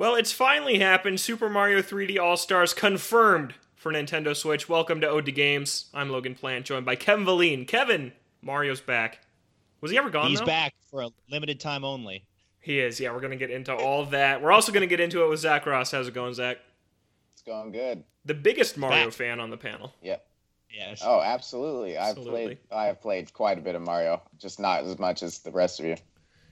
Well, it's finally happened. Super Mario 3D All Stars confirmed for Nintendo Switch. Welcome to Ode to Games. I'm Logan Plant, joined by Kevin Valine. Kevin, Mario's back. Was he ever gone? He's though? back for a limited time only. He is. Yeah, we're gonna get into all that. We're also gonna get into it with Zach Ross. How's it going, Zach? It's going good. The biggest Mario Back. fan on the panel. Yep. Yes. Oh, absolutely. I've Absolutely. played. I have played quite a bit of Mario, just not as much as the rest of you.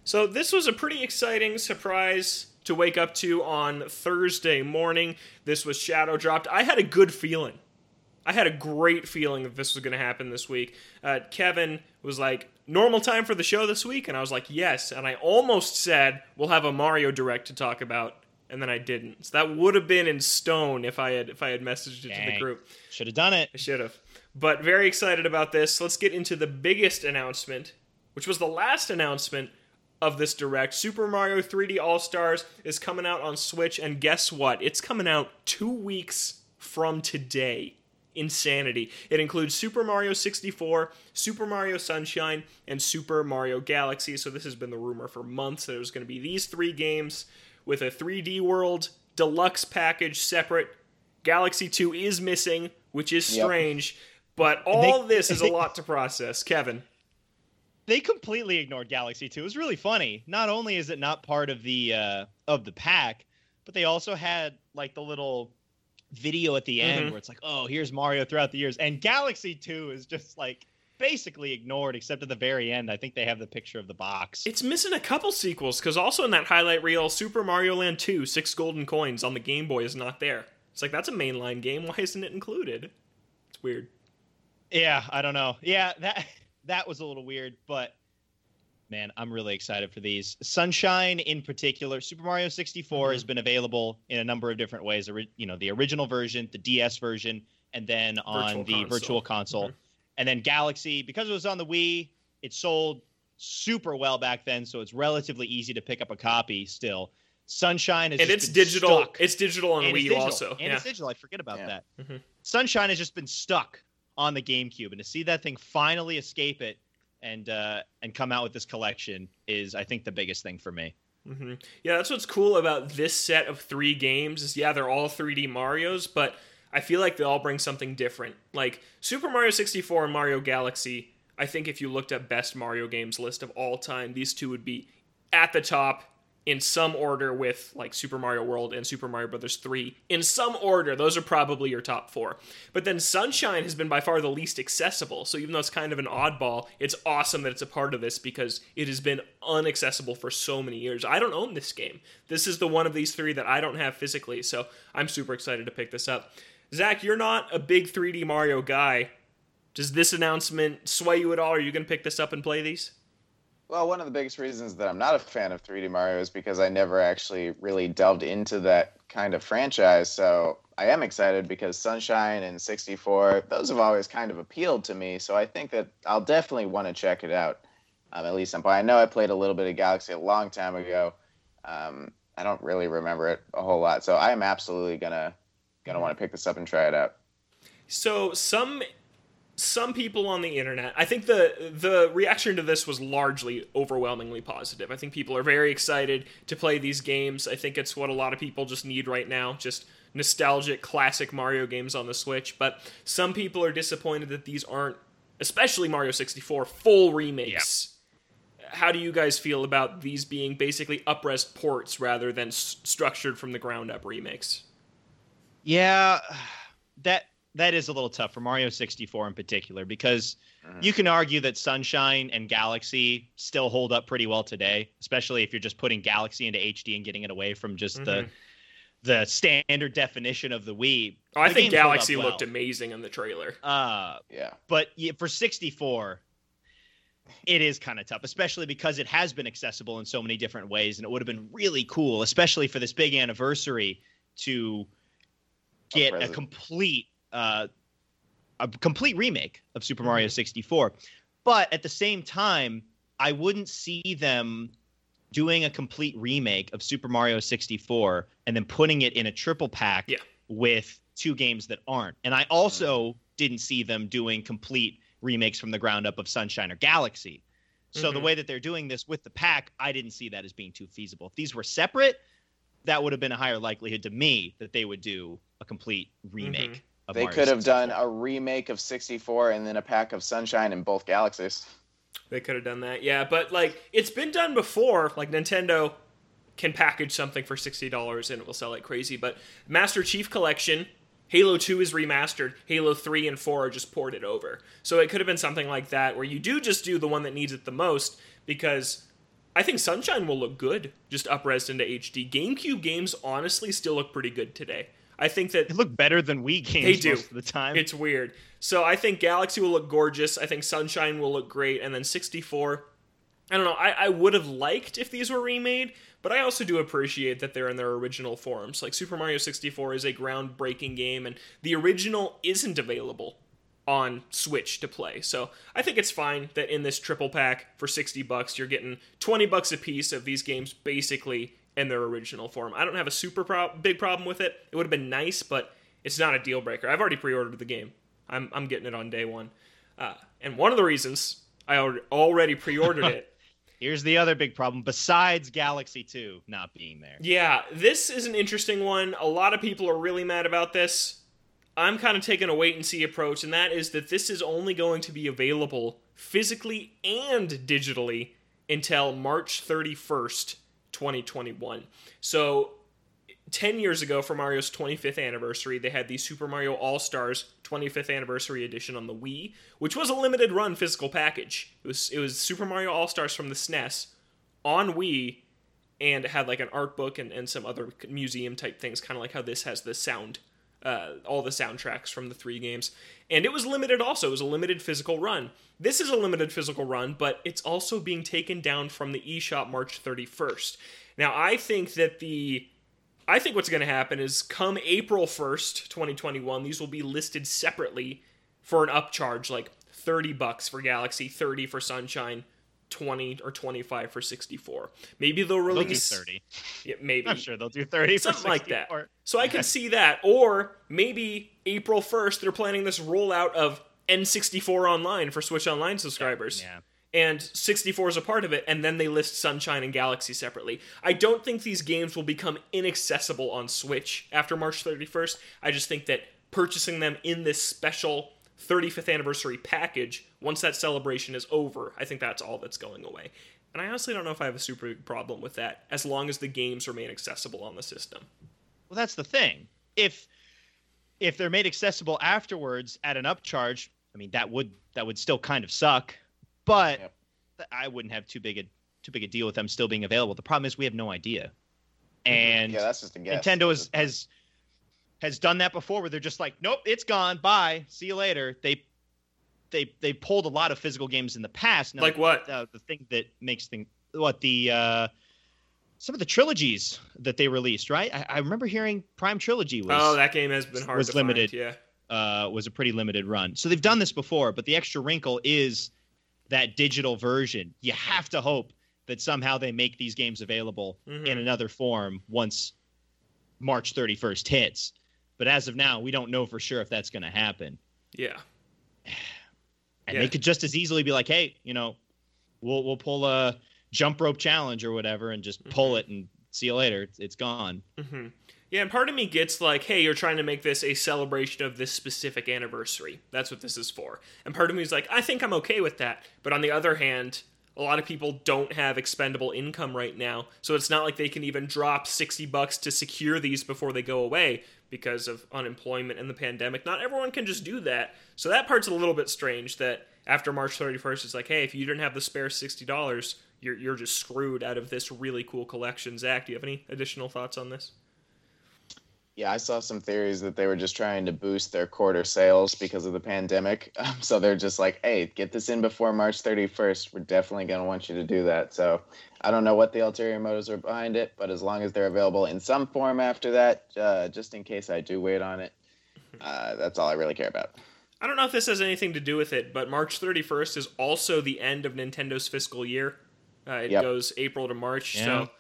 So this was a pretty exciting surprise to wake up to on Thursday morning. This was shadow dropped. I had a good feeling. I had a great feeling that this was going to happen this week. Uh, Kevin was like, "Normal time for the show this week," and I was like, "Yes." And I almost said we'll have a Mario Direct to talk about, and then I didn't. So that would have been in stone if I had if I had messaged it to the group. Should have done it. I should have. But very excited about this. Let's get into the biggest announcement, which was the last announcement of this direct. Super Mario 3D All Stars is coming out on Switch, and guess what? It's coming out two weeks from today. Insanity. It includes Super Mario 64, Super Mario Sunshine, and Super Mario Galaxy. So, this has been the rumor for months that it was going to be these three games with a 3D World deluxe package separate. Galaxy 2 is missing, which is Yep. strange, but all this is a lot to process. Kevin. They completely ignored Galaxy 2. It was really funny. Not only is it not part of the uh, of the pack, but they also had like the little video at the end Mhm. where it's like, "Oh, here's Mario throughout the years." And Galaxy 2 is just like basically ignored except at the very end. I think they have the picture of the box. It's missing a couple sequels because also in that highlight reel, Super Mario Land 2, six golden coins on the Game Boy is not there. It's like that's a mainline game. Why isn't it included? It's weird. Yeah, I don't know. Yeah, that that was a little weird, but man, I'm really excited for these. Sunshine in particular, Super Mario 64 has been available in a number of different ways. You know, the original version, the DS version, and then on Virtual the console. virtual console. Mhm. And then Galaxy, because it was on the Wii, it sold super well back then, so it's relatively easy to pick up a copy still. Sunshine is and it's digital. Stuck. It's digital on And Wii digital. also. And yeah. it's digital. I forget about Yeah. that. Mhm. Sunshine has just been stuck on the GameCube, and to see that thing finally escape it and uh, and come out with this collection is, I think, the biggest thing for me. hmm Yeah, that's what's cool about this set of three games. Is yeah, they're all 3D Mario's, but I feel like they all bring something different. Like Super Mario 64 and Mario Galaxy. I think if you looked at best Mario games list of all time, these two would be at the top in some order with like Super Mario World and Super Mario Brothers 3. In some order, those are probably your top 4. But then Sunshine has been by far the least accessible. So even though it's kind of an oddball, it's awesome that it's a part of this because it has been unaccessible for so many years. I don't own this game. This is the one of these 3 that I don't have physically. So I'm super excited to pick this up. Zach, you're not a big 3D Mario guy. Does this announcement sway you at all? Are you going to pick this up and play these? Well, one of the biggest reasons that I'm not a fan of 3D Mario is because I never actually really delved into that kind of franchise. So I am excited because Sunshine and 64, those have always kind of appealed to me. So I think that I'll definitely want to check it out. Um, at least, I know I played a little bit of Galaxy a long time ago. Um, I don't really remember it a whole lot, so I am absolutely gonna gonna want to pick this up and try it out. So some some people on the internet, I think the the reaction to this was largely overwhelmingly positive. I think people are very excited to play these games. I think it's what a lot of people just need right now, just nostalgic classic Mario games on the Switch. But some people are disappointed that these aren't, especially Mario 64, full remakes. How do you guys feel about these being basically uprest ports rather than s- structured from the ground up remakes? Yeah, that that is a little tough for Mario 64 in particular because Mhm. you can argue that Sunshine and Galaxy still hold up pretty well today, especially if you're just putting Galaxy into HD and getting it away from just the Mhm. the standard definition of the Wii. Oh, I The think games hold up Galaxy well. looked amazing in the trailer. Uh, Yeah. but yeah, for 64 it is kind of tough especially because it has been accessible in so many different ways and it would have been really cool especially for this big anniversary to get a present. complete uh, a complete remake of super mario 64 but at the same time i wouldn't see them doing a complete remake of super mario 64 and then putting it in a triple pack Yeah. with two games that aren't and i also didn't see them doing complete remakes from the ground up of Sunshine or Galaxy. So the Mhm. way that they're doing this with the pack, I didn't see that as being too feasible. If these were separate, that would have been a higher likelihood to me that they would do a complete remake. Mhm. Of They Mario could have 64. done a remake of 64 and then a pack of Sunshine in both galaxies. They could have done that, yeah. But like, it's been done before. Like Nintendo can package something for sixty dollars and it will sell like crazy. But Master Chief Collection, Halo Two is remastered. Halo Three and Four are just ported over. So it could have been something like that, where you do just do the one that needs it the most, because I think Sunshine will look good just upres into HD. GameCube games honestly still look pretty good today. I think that They look better than Wii games They do. most of the time. it's weird. So I think Galaxy will look gorgeous. I think Sunshine will look great, and then 64. I don't know. I, I would have liked if these were remade, but I also do appreciate that they're in their original forms. Like Super Mario 64 is a groundbreaking game, and the original isn't available on Switch to play. So I think it's fine that in this triple pack for 60 bucks, you're getting 20 bucks a piece of these games basically in their original form. I don't have a super pro- big problem with it. It would have been nice, but it's not a deal breaker. I've already pre-ordered the game. I'm I'm getting it on day one, uh, and one of the reasons I already pre-ordered it. Here's the other big problem besides Galaxy 2 not being there. Yeah, this is an interesting one. A lot of people are really mad about this. I'm kind of taking a wait and see approach, and that is that this is only going to be available physically and digitally until March 31st, 2021. So 10 years ago for Mario's 25th anniversary, they had the Super Mario All Stars 25th anniversary edition on the Wii, which was a limited run physical package. It was it was Super Mario All Stars from the SNES on Wii and it had like an art book and, and some other museum type things, kind of like how this has the sound, uh, all the soundtracks from the three games. And it was limited also, it was a limited physical run. This is a limited physical run, but it's also being taken down from the eShop March 31st. Now, I think that the I think what's going to happen is come April 1st, 2021, these will be listed separately for an upcharge like 30 bucks for Galaxy, 30 for Sunshine, 20 or 25 for 64. Maybe they'll They'll release 30. Yeah, maybe I'm sure they'll do 30 for something like that. So I can see that or maybe April 1st they're planning this rollout of N64 online for Switch Online subscribers Yeah. and 64 is a part of it, and then they list Sunshine and Galaxy separately. I don't think these games will become inaccessible on Switch after March 31st. I just think that purchasing them in this special 35th anniversary package, once that celebration is over, I think that's all that's going away. And I honestly don't know if I have a super big problem with that, as long as the games remain accessible on the system. Well, that's the thing. If if they're made accessible afterwards at an upcharge, I mean that would that would still kind of suck, but Yep. I wouldn't have too big a too big a deal with them still being available. The problem is we have no idea, mm-hmm. and yeah, that's just a guess. Nintendo has, has has done that before, where they're just like, nope, it's gone, bye, see you later. They they they pulled a lot of physical games in the past. Now, Like what? Uh, the thing that makes thing what the uh, some of the trilogies that they released, right? I, I remember hearing Prime Trilogy was oh, that game has been hard was to limited. find. Yeah. uh, was a pretty limited run. So they've done this before, but the extra wrinkle is that digital version. You have to hope that somehow they make these games available Mhm. in another form once March 31st hits. But as of now, we don't know for sure if that's going to happen. Yeah. And Yeah. they could just as easily be like, "Hey, you know, we'll we'll pull a jump rope challenge or whatever and just pull Mm-hmm. it and see you later. It's, it's gone." hmm Yeah, and part of me gets like, hey, you're trying to make this a celebration of this specific anniversary. That's what this is for. And part of me is like, I think I'm okay with that. But on the other hand, a lot of people don't have expendable income right now, so it's not like they can even drop 60 bucks to secure these before they go away because of unemployment and the pandemic. Not everyone can just do that. So that part's a little bit strange that after March 31st it's like, hey, if you didn't have the spare $60, you're you're just screwed out of this really cool collection. Zach, do you have any additional thoughts on this? Yeah, I saw some theories that they were just trying to boost their quarter sales because of the pandemic. Um, so they're just like, hey, get this in before March 31st. We're definitely going to want you to do that. So I don't know what the ulterior motives are behind it, but as long as they're available in some form after that, uh, just in case I do wait on it, uh, that's all I really care about. I don't know if this has anything to do with it, but March 31st is also the end of Nintendo's fiscal year. Uh, it Yep. goes April to March, Yeah. so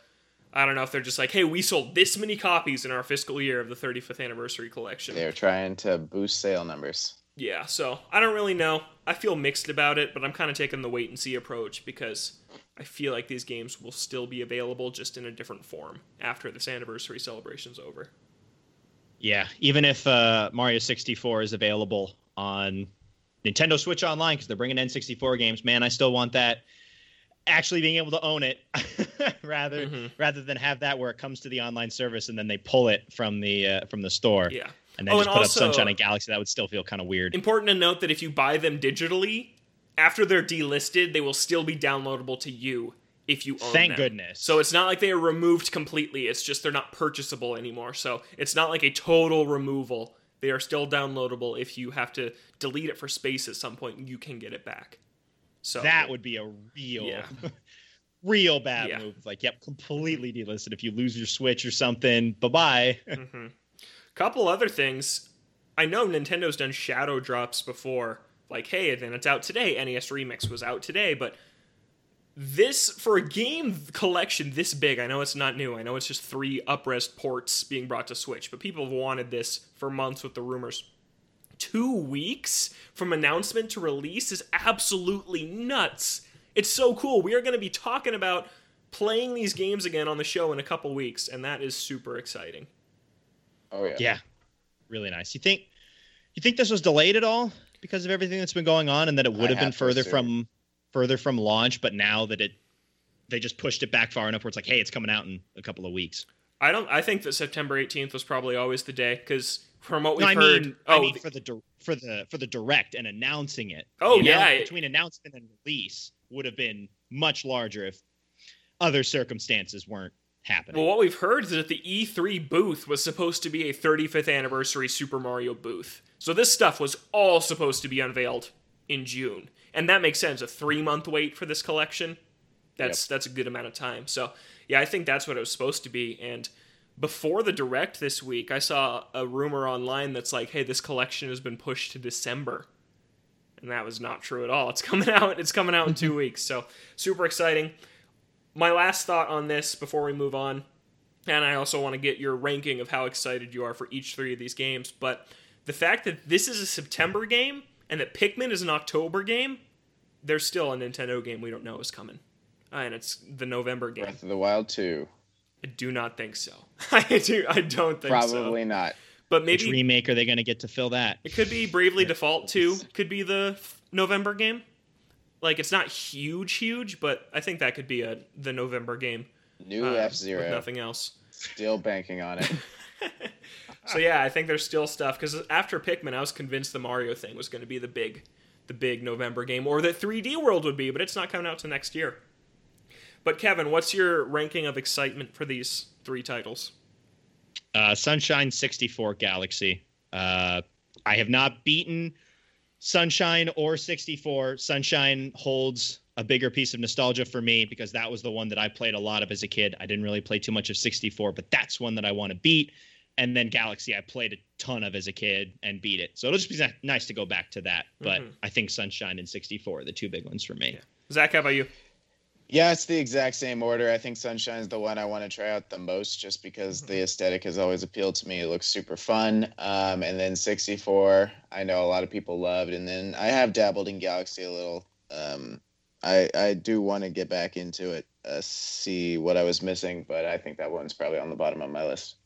I don't know if they're just like, hey, we sold this many copies in our fiscal year of the 35th anniversary collection. They're trying to boost sale numbers. Yeah, so I don't really know. I feel mixed about it, but I'm kind of taking the wait and see approach because I feel like these games will still be available just in a different form after this anniversary celebration's over. Yeah, even if uh, Mario 64 is available on Nintendo Switch Online because they're bringing N64 games, man, I still want that. Actually, being able to own it rather Mm-hmm. rather than have that where it comes to the online service and then they pull it from the uh, from the store Yeah. and then Oh, just and put also- up Sunshine and Galaxy. That would still feel kind of weird. Important to note that if you buy them digitally, after they're delisted, they will still be downloadable to you if you own them. Thank them. goodness. So it's not like they are removed completely. It's just they're not purchasable anymore. So it's not like a total removal. They are still downloadable. If you have to delete it for space at some point, you can get it back. So that would be a real Yeah. real bad Yeah. move. Like, yep, completely delisted. If you lose your Switch or something, bye bye. Mm-hmm. couple other things. I know Nintendo's done shadow drops before. Like, hey, then it's out today. NES Remix was out today, but this for a game collection this big, I know it's not new. I know it's just three uprest ports being brought to Switch, but people have wanted this for months with the rumors. Two weeks from announcement to release is absolutely nuts. It's so cool. We are going to be talking about playing these games again on the show in a couple weeks, and that is super exciting. Oh yeah. Yeah, really nice. You think you think this was delayed at all because of everything that's been going on, and that it would I have been further assume. from further from launch, but now that it they just pushed it back far enough where it's like, hey, it's coming out in a couple of weeks. I don't. I think that September 18th was probably always the day because from what we've No, I heard, mean, oh, I mean the- for the for the for the direct and announcing it. Oh, announce- yeah. between announcement and release would have been much larger if other circumstances weren't happening. well, what we've heard is that the E3 booth was supposed to be a 35th anniversary Super Mario booth. So this stuff was all supposed to be unveiled in June, and that makes sense. A three month wait for this collection. That's that's a good amount of time. So yeah, I think that's what it was supposed to be. And before the direct this week, I saw a rumor online that's like, "Hey, this collection has been pushed to December." and that was not true at all. It's coming out. It's coming out in two weeks. So super exciting. My last thought on this before we move on, and I also want to get your ranking of how excited you are for each three of these games. But the fact that this is a September game and that Pikmin is an October game, there's still a Nintendo game we don't know is coming, uh, and it's the November game. Breath of the Wild 2. I do not think so. I do. I don't think so. Probably not. But maybe Which maybe remake are they going to get to fill that? It could be Bravely Default 2. Could be the f- November game. Like it's not huge, huge, but I think that could be a the November game. New uh, F Zero. nothing else. Still banking on it. So yeah, I think there's still stuff because after Pikmin, I was convinced the Mario thing was going to be the big, the big November game, or that 3D World would be, but it's not coming out to next year. But Kevin, what's your ranking of excitement for these three titles? Uh, Sunshine 64 Galaxy. Uh, I have not beaten Sunshine or 64. Sunshine holds a bigger piece of nostalgia for me because that was the one that I played a lot of as a kid. I didn't really play too much of 64, but that's one that I want to beat. And then Galaxy, I played a ton of as a kid and beat it. So it'll just be nice to go back to that. But Mhm. I think Sunshine and 64 are the two big ones for me. Zach, how about you? Yeah, it's the exact same order. I think Sunshine's the one I want to try out the most just because the aesthetic has always appealed to me. It looks super fun. Um, and then 64, I know a lot of people loved. And then I have dabbled in Galaxy a little. Um, I, I do want to get back into it, uh, see what I was missing, but I think that one's probably on the bottom of my list.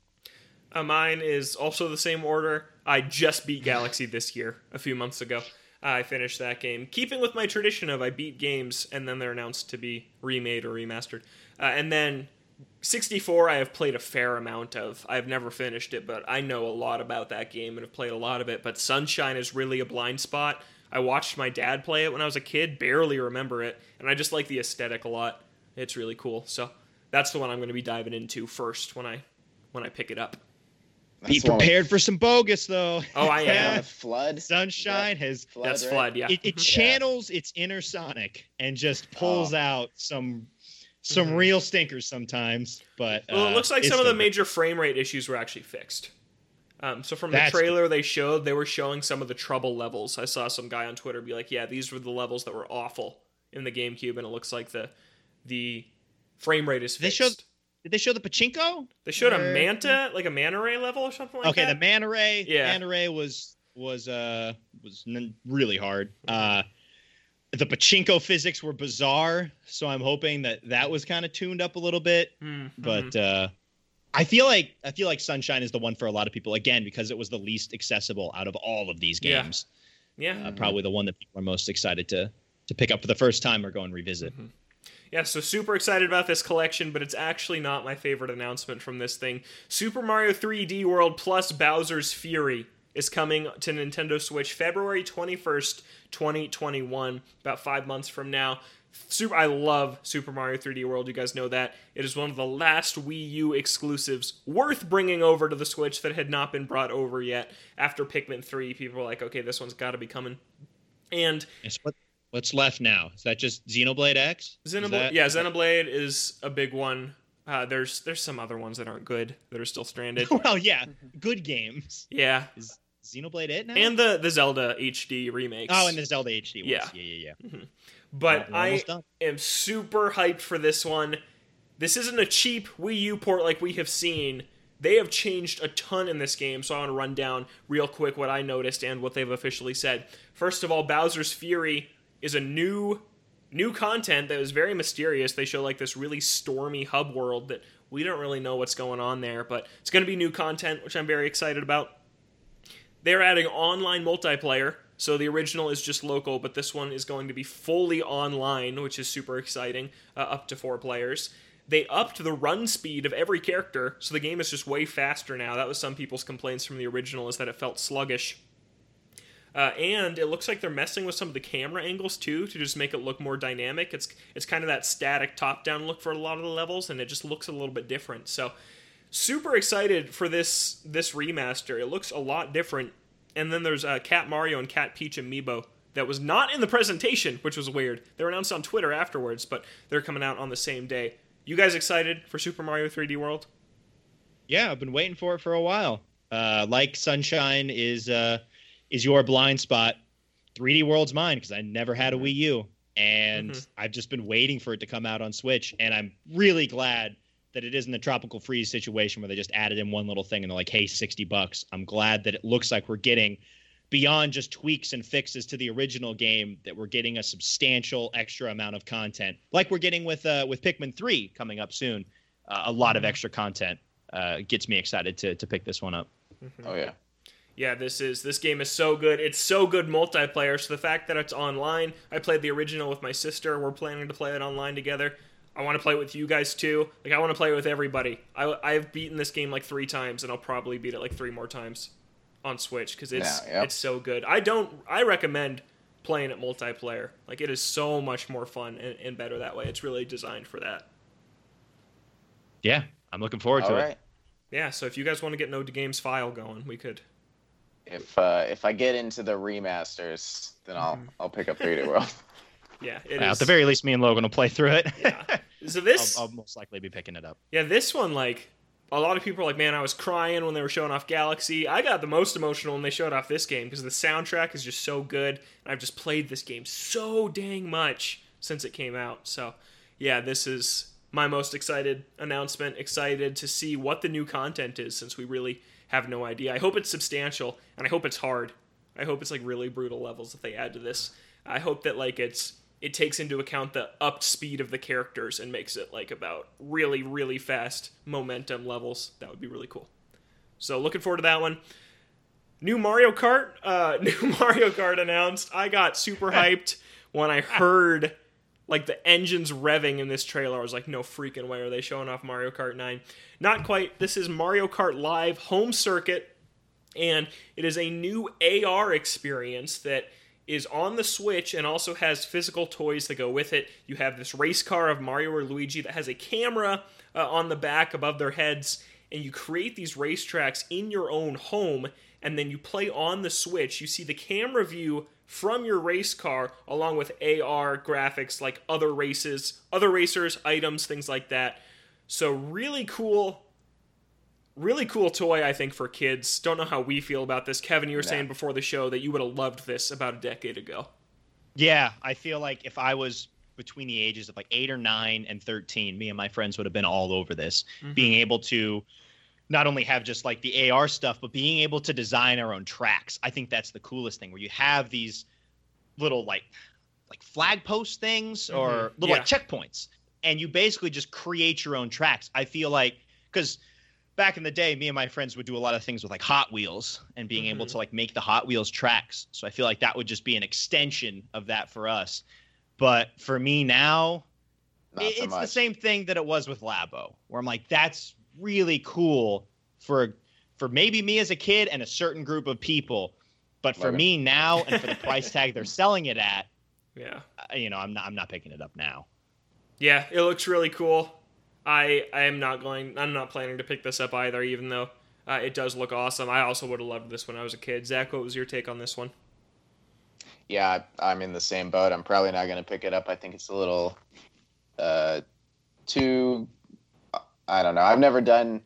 Uh, mine is also the same order. I just beat Galaxy this year, a few months ago. I finished that game, keeping with my tradition of I beat games and then they're announced to be remade or remastered. Uh, and then 64, I have played a fair amount of. I've never finished it, but I know a lot about that game and have played a lot of it. But Sunshine is really a blind spot. I watched my dad play it when I was a kid, barely remember it, and I just like the aesthetic a lot. It's really cool. So that's the one I'm going to be diving into first when I when I pick it up. Be That's the one with- prepared for some bogus, though. Oh, I Yeah, am. FLUDD. Sunshine has FLUDD, That's right? FLUDD, yeah. it, it channels its inner Sonic and just pulls Oh. out some some Mhm. real stinkers sometimes. But Well, it uh, looks like some of the major frame rate issues were actually fixed. Um, so from the That's trailer they showed, they were showing some of the trouble levels. I saw some guy on Twitter be like, "Yeah, these were the levels that were awful in the GameCube," and it looks like the the frame rate is fixed. They fixed. showed- Did they show the pachinko? They showed a manta, like a manta ray level or something like okay, that. Okay, the manta ray. Yeah. manta ray was was uh was n- really hard. Uh, the pachinko physics were bizarre, so I'm hoping that that was kind of tuned up a little bit. Mm, But uh, I feel like I feel like Sunshine is the one for a lot of people again because it was the least accessible out of all of these Yeah. games. yeah, Uh, probably the one that people are most excited to to pick up for the first time or go and revisit. Mm-hmm. Yeah, so super excited about this collection, but it's actually not my favorite announcement from this thing. Super Mario 3D World plus Bowser's Fury is coming to Nintendo Switch February 21st, 2021, about 5 months from now. Super I love Super Mario 3D World, you guys know that. It is one of the last Wii U exclusives worth bringing over to the Switch that had not been brought over yet. After Pikmin 3, people were like, "Okay, this one's got to be coming." And what what's left now? Is that just Xenoblade X? Xenoblade, that- yeah, Xenoblade is a big one. Uh, there's there's some other ones that aren't good that are still stranded. well, yeah, good games. yeah, Is Xenoblade it now? and the the Zelda HD remakes. oh, and the Zelda HD ones. Yeah. yeah, yeah, yeah. but We're I done. am super hyped for this one. This isn't a cheap Wii U port like we have seen. They have changed a ton in this game, so I want to run down real quick what I noticed and what they've officially said. First of all, Bowser's Fury is a new new content that was very mysterious. They show like this really stormy hub world that we don't really know what's going on there, but it's going to be new content, which I'm very excited about. They're adding online multiplayer. So the original is just local, but this one is going to be fully online, which is super exciting, uh, up to four players. They upped the run speed of every character, so the game is just way faster now. That was some people's complaints from the original, is that it felt sluggish. Uh, and it looks like they're messing with some of the camera angles too to just make it look more dynamic. It's it's kind of that static top-down look for a lot of the levels, and it just looks a little bit different. So super excited for this this remaster. It looks a lot different. And then there's uh, Cat Mario and Cat Peach amiibo that was not in the presentation, which was weird. They were announced on Twitter afterwards, but they're coming out on the same day. You guys excited for Super Mario 3D World? Yeah, I've been waiting for it for a while. Uh, like Sunshine is uh, is your blind spot. 3D World's mine because I never had a Wii U, and Mhm. I've just been waiting for it to come out on Switch. And I'm really glad that it isn't a tropical freeze situation where they just added in one little thing and they're like, "Hey, 60 bucks." I'm glad that it looks like we're getting beyond just tweaks and fixes to the original game that we're getting a substantial extra amount of content like we're getting with uh, with pikmin 3 coming up soon uh, a lot of extra content uh, gets me excited to, to pick this one up Oh yeah. Yeah, this is this game is so good. It's so good multiplayer. So the fact that it's online, I played the original with my sister. We're planning to play it online together. I want to play it with you guys too. Like I want to play it with everybody. I I've beaten this game like three times, and I'll probably beat it like three more times on Switch because it's Yeah, yep. it's so good. I don't. I recommend playing it multiplayer. Like it is so much more fun and, and better that way. It's really designed for that. yeah i'm looking forward All to right. Mm-hmm. Yeah. So if you guys want to get No Games file going, we could. If uh, if I get into the remasters, then I'll Mm-hmm. I'll pick up 3D World. Yeah. It it is. at the very least me and logan will play through it Yeah. So this. I'll, I'll most likely be picking it up Yeah, this one, like, a lot of people are like, man, I was crying when they were showing off Galaxy. I got the most emotional when they showed off this game because the soundtrack is just so good. And I've just played this game so dang much since it came out. So, yeah, this is my most excited announcement. Excited to see what the new content is since we really have no idea. I hope it's substantial and I hope it's hard. I hope it's like really brutal levels that they add to this. I hope that like it's it takes into account the upped speed of the characters and makes it like about really really fast momentum levels. That would be really cool. So looking forward to that one. New Mario Kart, uh, new Mario Kart announced. I got super hyped when I heard like the engines revving in this trailer. I was like, no freaking way are they showing off Mario Kart 9? Not quite. This is Mario Kart Live Home Circuit, and it is a new AR experience that is on the Switch and also has physical toys that go with it. You have this race car of Mario or Luigi that has a camera uh, on the back above their heads, and you create these racetracks in your own home, and then you play on the Switch. You see the camera view from your race car along with AR graphics like other races, other racers, items, things like that. So really cool really cool toy I think for kids. Don't know how we feel about this. Kevin, you were No. saying before the show that you would have loved this about a decade ago. Yeah, I feel like if I was between the ages of like eight or nine and 13, me and my friends would have been all over this. Mm-hmm. Being able to not only have just like the AR stuff, but being able to design our own tracks. I think that's the coolest thing where you have these little like like flag post things or Mhm. little Yeah. like checkpoints, and you basically just create your own tracks. I feel like because back in the day, me and my friends would do a lot of things with like Hot Wheels and being able Mhm. to like make the Hot Wheels tracks. So I feel like that would just be an extension of that for us. But for me now, it- so it's much. the same thing that it was with Labo, where I'm like, that's really cool for for maybe me as a kid and a certain group of people, but for Logan. me now and for the price tag they're selling it at, Yeah. uh, you know, I'm not I'm not picking it up now. Yeah, it looks really cool. I I am not going. I'm not planning to pick this up either, even though uh, it does look awesome. I also would have loved this when I was a kid. Zach, what was your take on this one? Yeah, I'm in the same boat. I'm probably not going to pick it up. I think it's a little uh, too. I don't know. I've never done.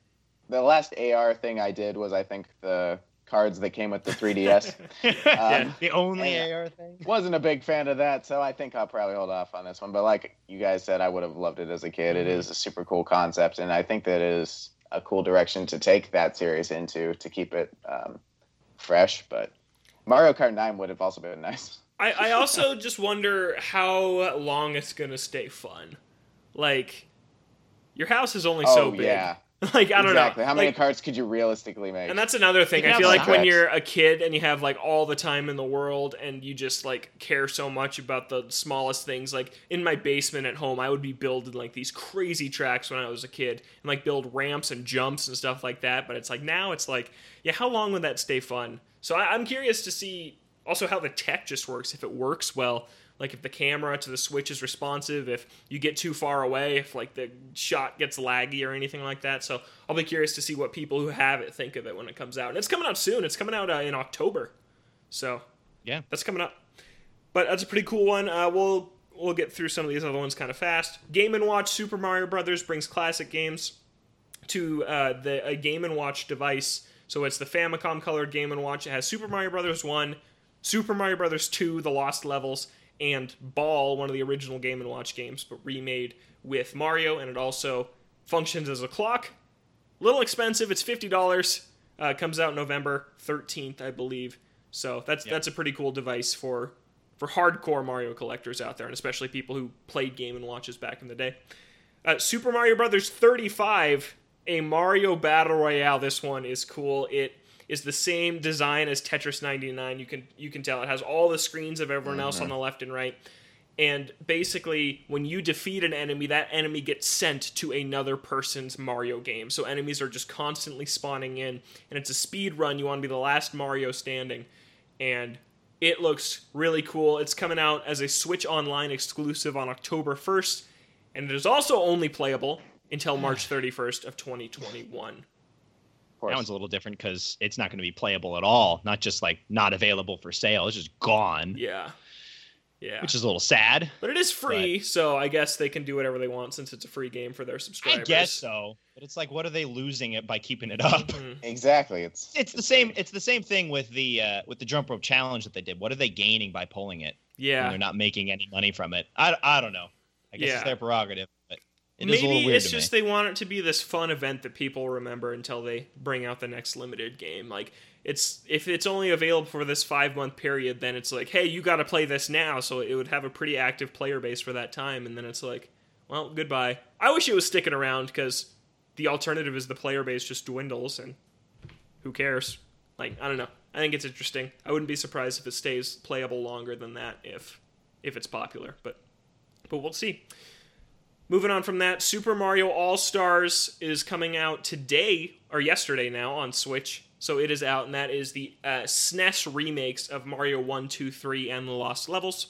The last AR thing I did was I think the cards that came with the 3DS. Um, the only. AR thing. Wasn't a big fan of that, so I think I'll probably hold off on this one. But like you guys said, I would have loved it as a kid. It is a super cool concept, and I think that is a cool direction to take that series into to keep it um, fresh. But Mario Kart 9 would have also been nice. I, I also just wonder how long it's gonna stay fun. Like, your house is only so oh big. yeah, Like I don't know. exactly. know. How many Like, cards could you realistically make? And that's another thing. I feel have like when you're a kid and you have like all the time in the world and you just like care so much about the smallest things. Like in my basement at home, I would be building like these crazy tracks when I was a kid and like build ramps and jumps and stuff like that. But it's like now it's like, yeah, how long would that stay fun? So I, I'm curious to see also how the tech just works. If it works well, like if the camera to the switch is responsive, if you get too far away, if like the shot gets laggy or anything like that. So I'll be curious to see what people who have it think of it when it comes out. And it's coming out soon. It's coming out uh, in October. So Yeah. that's coming up. But that's a pretty cool one. Uh, we'll we'll get through some of these other ones kind of fast. Game and Watch Super Mario Brothers brings classic games to uh, the a Game and Watch device. So it's the Famicom colored Game and Watch. It has Super Mario Brothers One, Super Mario Brothers Two, The Lost Levels, and Ball, one of the original Game and Watch games, but remade with Mario. And it also functions as a clock. Little expensive. It's fifty dollars. Uh, comes out November thirteenth, I believe. So that's that's a pretty cool device for for hardcore Mario collectors out there, and especially people who played Game and Watches back in the day. Uh, Super Mario Brothers 35, a Mario Battle Royale. This one is cool. It is the same design as Tetris 99. You can you can tell it has all the screens of everyone else on mm-hmm. the left and right. And basically, when you defeat an enemy, that enemy gets sent to another person's Mario game. So enemies are just constantly spawning in, and it's a speed run. You want to be the last Mario standing, and it looks really cool. It's coming out as a Switch Online exclusive on October 1st, and it is also only playable until March 31st of 2021. Of course. That one's a little different because it's not going to be playable at all. Not just like not available for sale. It's just gone, Yeah. Yeah. which is a little sad. but it is free, so I guess they can do whatever they want since it's a free game for their subscribers. I guess so. But it's like, what are they losing it by keeping it up? Mhm. exactly. It's It's the same. It's the same thing with the uh, with the jump rope challenge that they did. What are they gaining by pulling it? when Yeah. they're not making any money from it. I, I don't know. I guess Yeah. it's their prerogative, but it Maybe it's just me. they want it to be this fun event that people remember until they bring out the next limited game. Like it's if it's only available for this five month period, then it's like, hey, you got to play this now. So it would have a pretty active player base for that time, and then it's like, well, goodbye. I wish it was sticking around because the alternative is the player base just dwindles, and who cares? Like I don't know. I think it's interesting. I wouldn't be surprised if it stays playable longer than that if if it's popular, but but we'll see. Moving on from that, Super Mario All Stars is coming out today or yesterday now on Switch. So it is out, and that is the uh, SNES remakes of Mario 1, 2, 3, and the Lost Levels.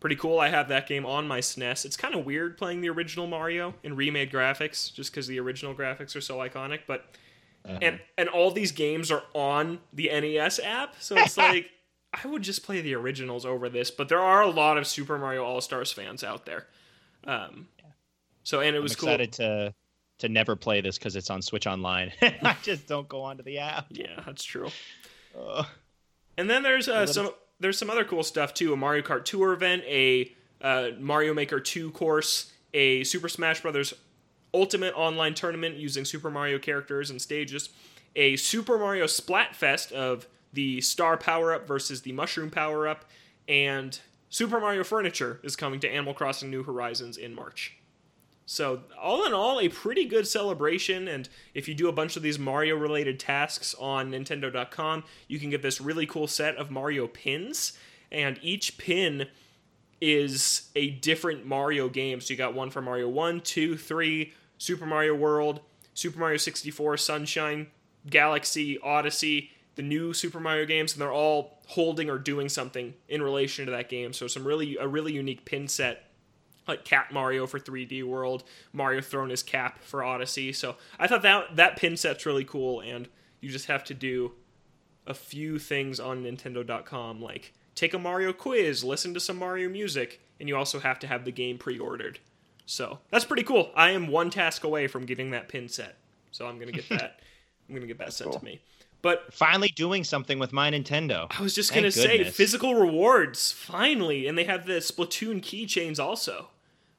Pretty cool. I have that game on my SNES. It's kind of weird playing the original Mario in remade graphics, just because the original graphics are so iconic. But and and all these games are on the NES app, so it's like I would just play the originals over this. But there are a lot of Super Mario All Stars fans out there. Um, so and it was I'm was cool. excited to to never play this because it's on Switch Online. I just don't go onto the app. Yeah, that's true. Ugh. And then there's uh, Well, some there's some other cool stuff too. A Mario Kart Tour event, a uh, Mario Maker 2 course, a Super Smash Brothers Ultimate online tournament using Super Mario characters and stages, a Super Mario Splatfest of the Star Power Up versus the Mushroom Power Up, and Super Mario Furniture is coming to Animal Crossing New Horizons in March. So, all in all, a pretty good celebration. And if you do a bunch of these Mario related tasks on Nintendo.com, you can get this really cool set of Mario pins. And each pin is a different Mario game. So, you got one for Mario 1, 2, 3, Super Mario World, Super Mario 64, Sunshine, Galaxy, Odyssey, the new Super Mario games, and they're all holding or doing something in relation to that game. So, some really, a really unique pin set like Cat Mario for 3D World, Mario throwing his cap for Odyssey. So I thought that that pin set's really cool, and you just have to do a few things on Nintendo.com, like take a Mario quiz, listen to some Mario music, and you also have to have the game pre-ordered. So that's pretty cool. I am one task away from getting that pin set, so I'm gonna get that. I'm gonna get that sent cool. to me. But finally doing something with my Nintendo. I was just Thank gonna say physical rewards finally, and they have the Splatoon keychains also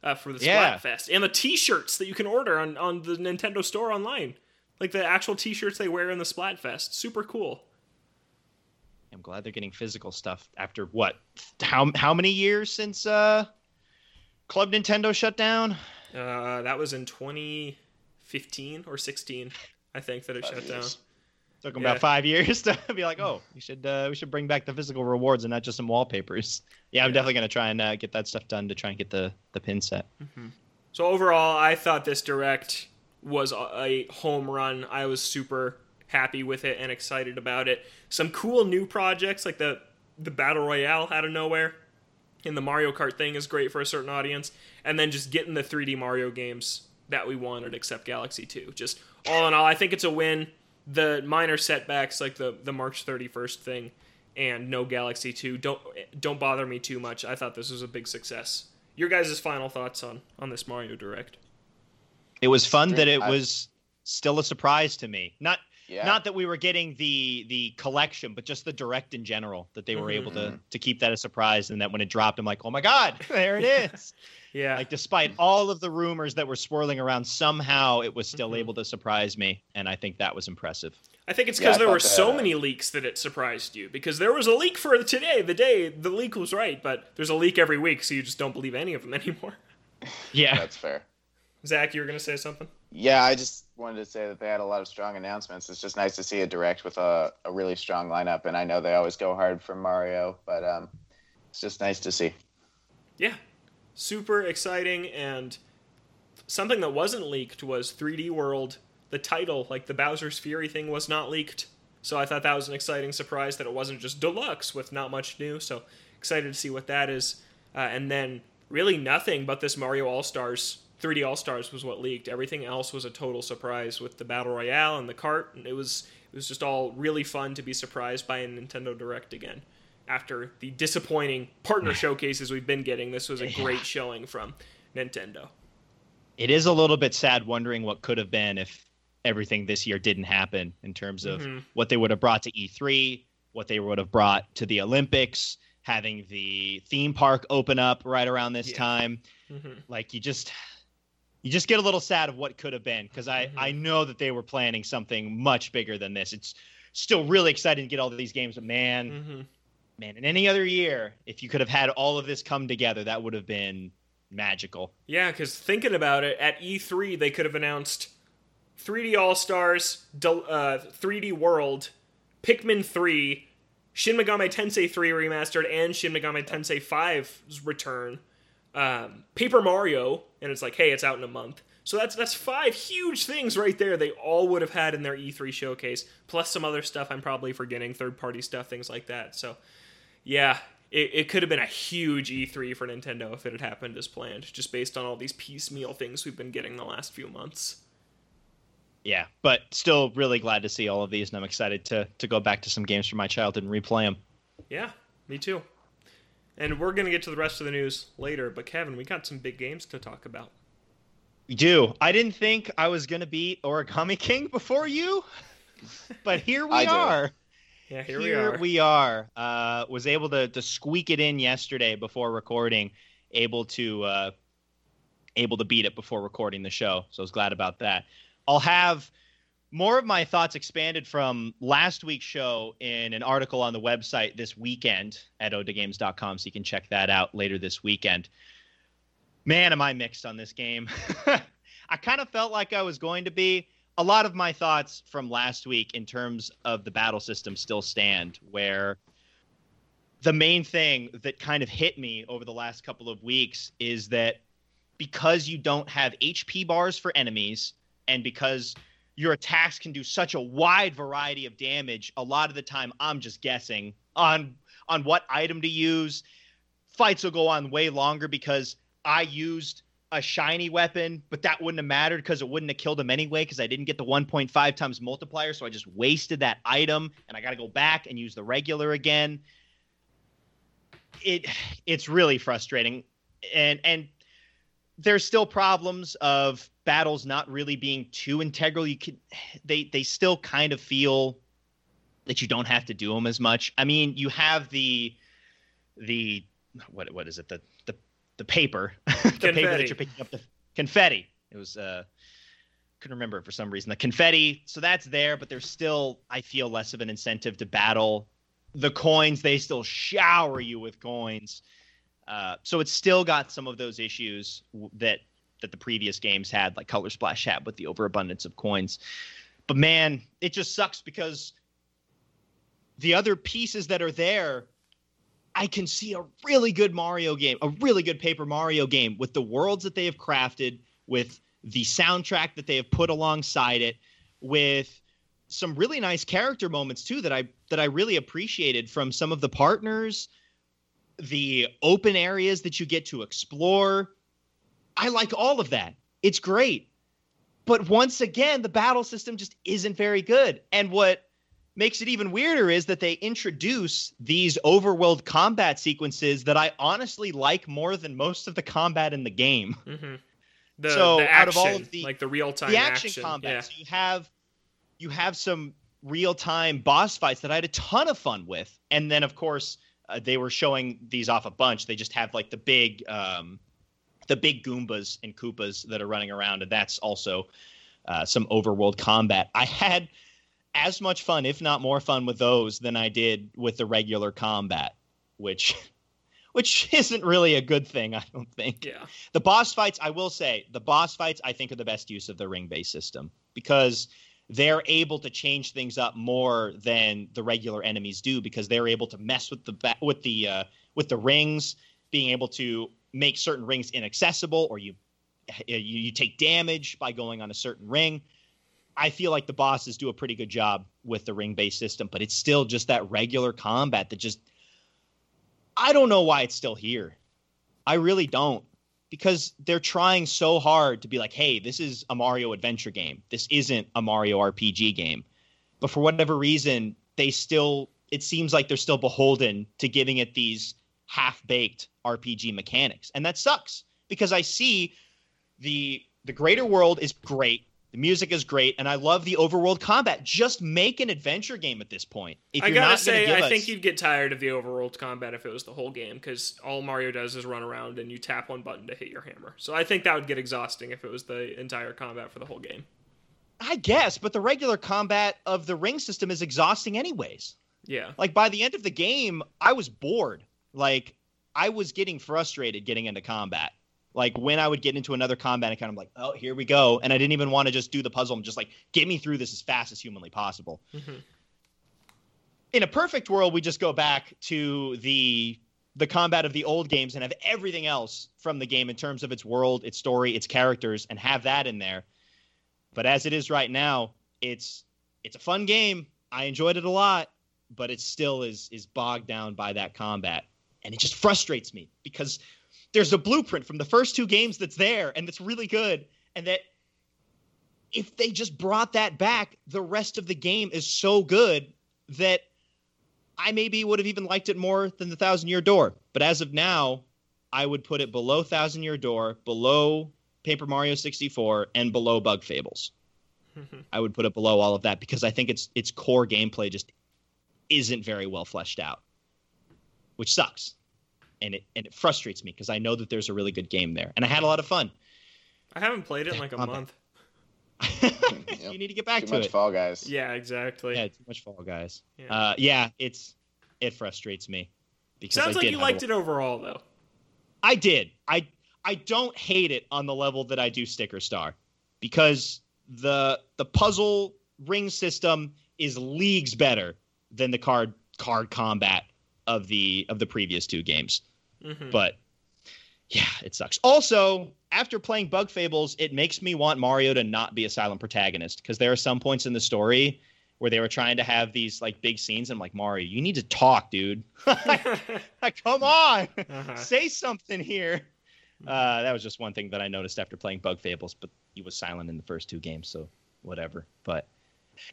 uh, for the yeah. Splatfest, and the T-shirts that you can order on on the Nintendo Store online, like the actual T-shirts they wear in the Splatfest. Super cool. I'm glad they're getting physical stuff after what? How how many years since uh, Club Nintendo shut down? Uh, that was in 2015 or 16, I think that it shut down. Took them yeah. about five years to be like, oh, we should uh, we should bring back the physical rewards and not just some wallpapers. Yeah, I'm yeah. definitely gonna try and uh, get that stuff done to try and get the the pin set. Mm-hmm. So overall, I thought this direct was a home run. I was super happy with it and excited about it. Some cool new projects like the the battle royale out of nowhere, and the Mario Kart thing is great for a certain audience. And then just getting the 3D Mario games that we wanted, except Galaxy 2. Just all in all, I think it's a win the minor setbacks like the the March 31st thing and no Galaxy 2 don't don't bother me too much. I thought this was a big success. Your guys' final thoughts on on this Mario Direct? It was fun that it was still a surprise to me. Not yeah. not that we were getting the the collection, but just the direct in general that they were mm-hmm. able to mm-hmm. to keep that a surprise and that when it dropped I'm like, "Oh my god, there it is." Yeah. Like despite all of the rumors that were swirling around, somehow it was still mm-hmm. able to surprise me, and I think that was impressive. I think it's because yeah, there were that, so uh, many leaks that it surprised you. Because there was a leak for today, the day the leak was right, but there's a leak every week, so you just don't believe any of them anymore. Yeah, that's fair. Zach, you were gonna say something? Yeah, I just wanted to say that they had a lot of strong announcements. It's just nice to see a direct with a, a really strong lineup, and I know they always go hard for Mario, but um, it's just nice to see. Yeah, super exciting and something that wasn't leaked was 3D World. The title, like the Bowser's Fury thing, was not leaked. So I thought that was an exciting surprise that it wasn't just deluxe with not much new. So excited to see what that is. Uh, and then really nothing but this Mario All Stars 3D All Stars was what leaked. Everything else was a total surprise with the Battle Royale and the cart. And It was it was just all really fun to be surprised by a Nintendo Direct again after the disappointing partner showcases we've been getting. This was a great showing from Nintendo. It is a little bit sad wondering what could have been if everything this year didn't happen in terms of mm-hmm. what they would have brought to E3, what they would have brought to the Olympics, having the theme park open up right around this yeah. time. Mm-hmm. Like you just you just get a little sad of what could have been because I mm-hmm. I know that they were planning something much bigger than this. It's still really exciting to get all these games, but man, mm-hmm man, in any other year, if you could have had all of this come together, that would have been magical. Yeah, because thinking about it, at E3 they could have announced 3D All Stars, uh, 3D World, Pikmin 3, Shin Megami Tensei 3 remastered, and Shin Megami Tensei 5's return. Um, Paper Mario, and it's like, hey, it's out in a month. So that's that's five huge things right there. They all would have had in their E3 showcase, plus some other stuff I'm probably forgetting, third party stuff, things like that. So yeah, it, it could have been a huge E3 for Nintendo if it had happened as planned, just based on all these piecemeal things we've been getting the last few months. Yeah, but still really glad to see all of these, and I'm excited to to go back to some games from my childhood and replay them. Yeah, me too. And we're gonna get to the rest of the news later, but Kevin, we got some big games to talk about. We do. I didn't think I was gonna beat Origami King before you, but here we are. Yeah, here, here we are. We are. Uh, was able to to squeak it in yesterday before recording. Able to uh, able to beat it before recording the show. So I was glad about that. I'll have more of my thoughts expanded from last week's show in an article on the website this weekend at odagames.com, so you can check that out later this weekend. Man, am I mixed on this game. I kind of felt like I was going to be. A lot of my thoughts from last week in terms of the battle system still stand, where the main thing that kind of hit me over the last couple of weeks is that because you don't have HP bars for enemies and because your attacks can do such a wide variety of damage. A lot of the time, I'm just guessing on on what item to use. Fights will go on way longer because I used a shiny weapon, but that wouldn't have mattered because it wouldn't have killed him anyway because I didn't get the 1.5 times multiplier. So I just wasted that item and I got to go back and use the regular again. It it's really frustrating, and and there's still problems of battles not really being too integral. You can they they still kind of feel that you don't have to do them as much. I mean, you have the the what what is it the the the paper the paper that you're picking up the confetti. It was uh couldn't remember it for some reason. The confetti, so that's there, but there's still I feel less of an incentive to battle. The coins they still shower you with coins. Uh, so it's still got some of those issues that that the previous games had, like Color Splash had with the overabundance of coins. But man, it just sucks because the other pieces that are there, I can see a really good Mario game, a really good Paper Mario game with the worlds that they have crafted, with the soundtrack that they have put alongside it, with some really nice character moments too that I that I really appreciated from some of the partners the open areas that you get to explore. I like all of that. It's great. But once again, the battle system just isn't very good. And what makes it even weirder is that they introduce these overworld combat sequences that I honestly like more than most of the combat in the game. Mm-hmm. The, so the action, out of all of the like the real time action, action combat, yeah. so you have you have some real time boss fights that I had a ton of fun with, and then of course uh, they were showing these off a bunch. They just have like the big, um, the big Goombas and Koopas that are running around, and that's also uh, some overworld combat. I had as much fun, if not more fun, with those than I did with the regular combat, which. Which isn't really a good thing, I don't think. Yeah. The boss fights, I will say, the boss fights, I think, are the best use of the ring based system because they're able to change things up more than the regular enemies do because they're able to mess with the ba- with the uh, with the rings, being able to make certain rings inaccessible, or you, you you take damage by going on a certain ring. I feel like the bosses do a pretty good job with the ring based system, but it's still just that regular combat that just I don't know why it's still here. I really don't because they're trying so hard to be like, hey, this is a Mario adventure game. This isn't a Mario RPG game. But for whatever reason, they still, it seems like they're still beholden to giving it these half baked RPG mechanics. And that sucks because I see the the greater world is great. The music is great, and I love the overworld combat. Just make an adventure game at this point. If I gotta say, I us... think you'd get tired of the overworld combat if it was the whole game, because all Mario does is run around and you tap one button to hit your hammer. So I think that would get exhausting if it was the entire combat for the whole game. I guess, but the regular combat of the ring system is exhausting, anyways. Yeah. Like by the end of the game, I was bored. Like I was getting frustrated getting into combat like when I would get into another combat and kind of like, oh, here we go. And I didn't even want to just do the puzzle. I'm just like, get me through this as fast as humanly possible. Mm-hmm. In a perfect world, we just go back to the the combat of the old games and have everything else from the game in terms of its world, its story, its characters, and have that in there. But as it is right now, it's it's a fun game. I enjoyed it a lot, but it still is is bogged down by that combat. And it just frustrates me because there's a blueprint from the first two games that's there and that's really good and that if they just brought that back the rest of the game is so good that i maybe would have even liked it more than the thousand year door. But as of now i would put it below thousand year door below paper mario 64 and below bug fables. I would put it below all of that because i think its its core gameplay just isn't very well fleshed out which sucks and it and it frustrates me because I know that there's a really good game there, and I had a lot of fun. I haven't played it in like a month. you need to get back to it. Too to much it. Fall Guys. Yeah, exactly. Yeah, too much Fall Guys. Yeah. Uh, yeah, it's it frustrates me because Sounds I like you have a- liked it overall, though. I did. I I don't hate it on the level that I do Sticker Star because the the puzzle ring system is leagues better than the card card combat of the of the previous two games. Mhm. But yeah, it sucks. Also, after playing Bug Fables, it makes me want Mario to not be a silent protagonist because there are some points in the story where they were trying to have these like big scenes. And I'm like, Mario, you need to talk, dude. Come on, Uh-huh. say something here. Uh, that was just one thing that I noticed after playing Bug Fables, but he was silent in the first two games, so whatever. But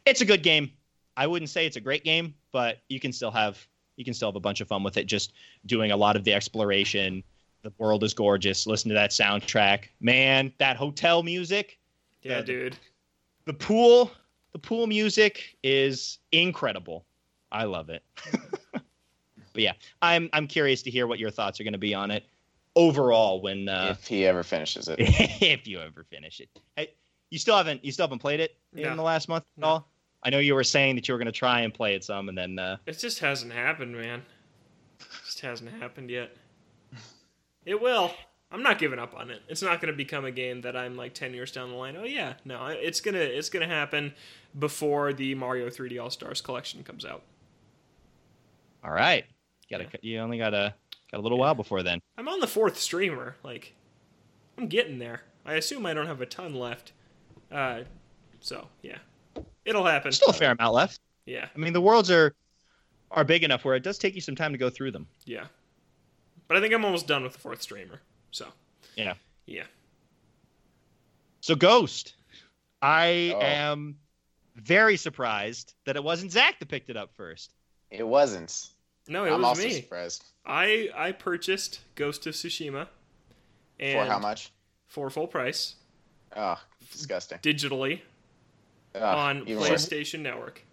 it's a good game. I wouldn't say it's a great game, but you can still have you can still have a bunch of fun with it. Just doing a lot of the exploration. The world is gorgeous. Listen to that soundtrack, man. That hotel music, yeah, the- dude. the pool, the pool music is incredible. I love it. but yeah, I'm I'm curious to hear what your thoughts are going to be on it overall when uh, If he ever finishes it. if you ever finish it. Hey, you still haven't you still haven't played it No. in the last month at No. all? I know you were saying that you were going to try and play it some, and then uh, It just hasn't happened, man. It just hasn't happened yet. It will. I'm not giving up on it. It's not going to become a game that I'm like 10 years down the line. Oh yeah, no, it's gonna it's gonna happen before the Mario 3D All Stars collection comes out. all right, got to Yeah. you only got a got a little while before then. I'm on the fourth streamer. Like, I'm getting there. I assume I don't have a ton left. Uh, so yeah, it'll happen. Still a fair amount left. Yeah, I mean, the worlds are are big enough where it does take you some time to go through them. yeah. But I think I'm almost done with the fourth streamer. So Yeah. yeah. So Ghost, I Oh. am very surprised that it wasn't Zach that picked it up first. It wasn't. No, it I'm was also me. surprised. I I purchased Ghost of Tsushima. And For how much? For full price, Oh, disgusting. digitally Ugh, on even worse. PlayStation Network.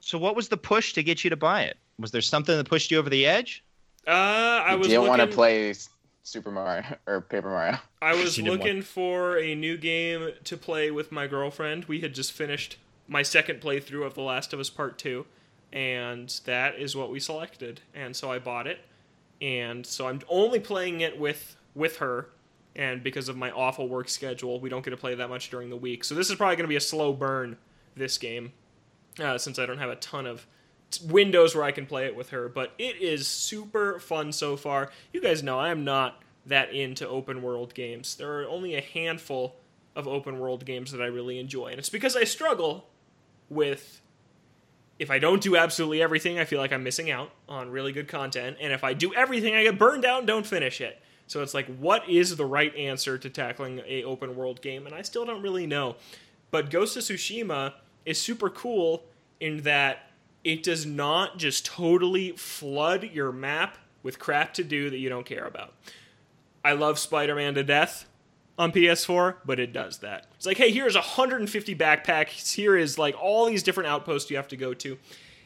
So what was the push to get you to buy it? Was there something that pushed you over the edge? Uh, I You was didn't want to play Super Mario or Paper Mario. I was You didn't looking for a new game to play with my girlfriend. We had just finished my second playthrough of The Last of Us Part 2, and that is what we selected. And so I bought it. And so I'm only playing it with with her, and because of my awful work schedule, we don't get to play that much during the week. So this is probably going to be a slow burn this game, uh, since I don't have a ton of t- windows where I can play it with her. But it is super fun so far. You guys know I am not that into open world games. There are only a handful of open world games that I really enjoy, and it's because I struggle with if I don't do absolutely everything, I feel like I'm missing out on really good content, and if I do everything, I get burned out and don't finish it. So it's like, what is the right answer to tackling a open world game? And I still don't really know. But Ghost of Tsushima is super cool in that it does not just totally flood your map with crap to do that you don't care about. I love Spider-Man to death on PS4, but it does that. It's like, hey, here's 150 backpacks. Here is like all these different outposts you have to go to.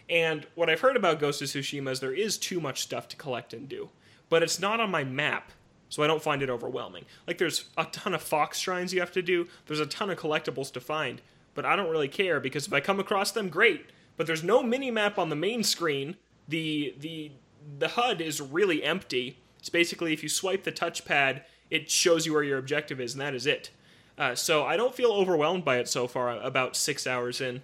And what I've heard about Ghost of Tsushima is there is too much stuff to collect and do, but it's not on my map, so I don't find it overwhelming. Like there's a ton of fox shrines you have to do. There's a ton of collectibles to find, but I don't really care because if I come across them, great. But there's no mini map on the main screen. The the the HUD is really empty. It's basically if you swipe the touchpad, it shows you where your objective is, and that is it. Uh, so I don't feel overwhelmed by it so far. About six hours in,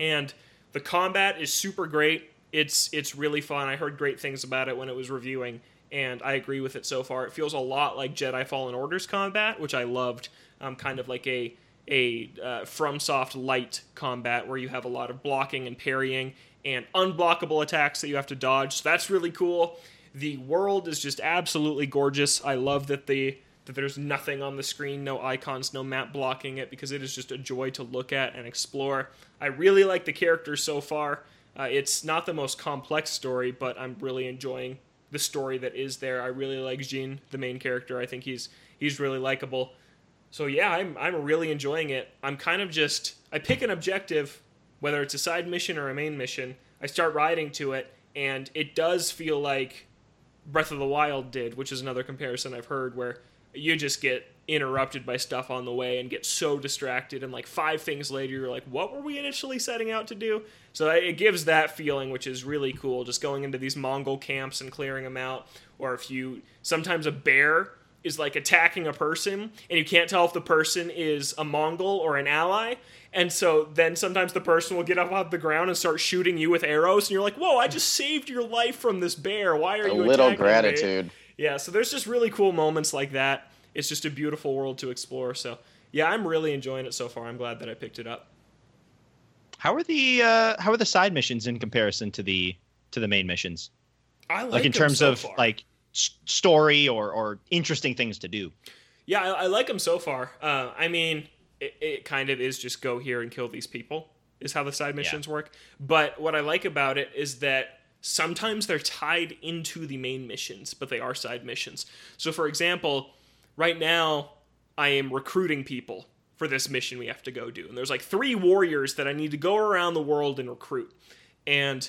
and the combat is super great. It's it's really fun. I heard great things about it when it was reviewing, and I agree with it so far. It feels a lot like Jedi Fallen Order's combat, which I loved. Um, kind of like a a uh, FromSoft light combat where you have a lot of blocking and parrying and unblockable attacks that you have to dodge. So that's really cool. The world is just absolutely gorgeous. I love that the that there's nothing on the screen, no icons, no map blocking it because it is just a joy to look at and explore. I really like the characters so far. Uh, it's not the most complex story, but I'm really enjoying the story that is there. I really like Jin, the main character. I think he's he's really likable. So yeah, I'm I'm really enjoying it. I'm kind of just I pick an objective, whether it's a side mission or a main mission. I start riding to it, and it does feel like Breath of the Wild did, which is another comparison I've heard where you just get interrupted by stuff on the way and get so distracted and like five things later you're like what were we initially setting out to do? So it gives that feeling which is really cool just going into these mongol camps and clearing them out. Or if you sometimes a bear is like attacking a person and you can't tell if the person is a mongol or an ally. And so then sometimes the person will get up off the ground and start shooting you with arrows and you're like whoa i just saved your life from this bear. Why are you A little attacking me?" gratitude. yeah so there's just really cool moments like that it's just a beautiful world to explore so yeah i'm really enjoying it so far i'm glad that i picked it up How are the uh, how are the side missions in comparison to the to the main missions? i like, Like, in terms so of far. like s- story or or interesting things to do. yeah i, I like them so far uh, i mean it, it kind of is just go here and kill these people is how the side missions work but what i like about it is that sometimes they're tied into the main missions but they are side missions so for example right now i am recruiting people for this mission we have to go do. And there's like three warriors that i need to go around the world and recruit. And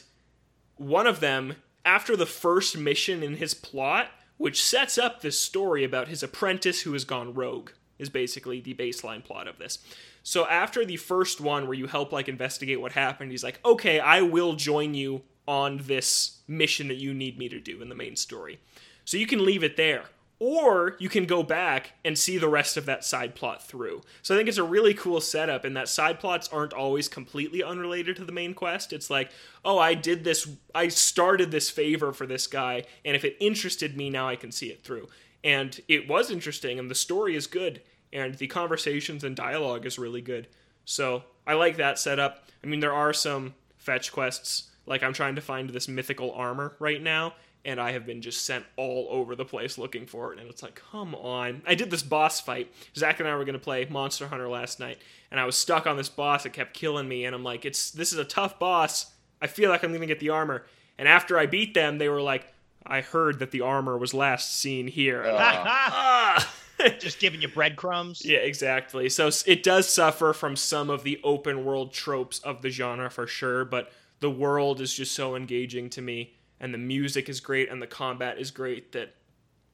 one of them after the first mission in his plot which sets up this story about his apprentice who has gone rogue is basically the baseline plot of this. So after the first one where you help like investigate what happened he's like okay i will join you on this mission that you need me to do in the main story. So you can leave it there or you can go back and see the rest of that side plot through. So I think it's a really cool setup in that side plots aren't always completely unrelated to the main quest. It's like, oh, I did this, I started this favor for this guy, and if it interested me, now I can see it through. And it was interesting, and the story is good, and the conversations and dialogue is really good. So I like that setup. I mean, there are some fetch quests. Like I'm trying to find this mythical armor right now, and I have been just sent all over the place looking for it. And it's like, come on. I did this boss fight. Zach and I were going to play Monster Hunter last night, and I was stuck on this boss that kept killing me. And I'm like, it's this is a tough boss. I feel like I'm going to get the armor. And after I beat them, they were like, I heard that the armor was last seen here. And I'm like, ah! Just giving you breadcrumbs. Yeah, exactly. So it does suffer from some of the open world tropes of the genre for sure, but the world is just so engaging to me, and the music is great, and the combat is great that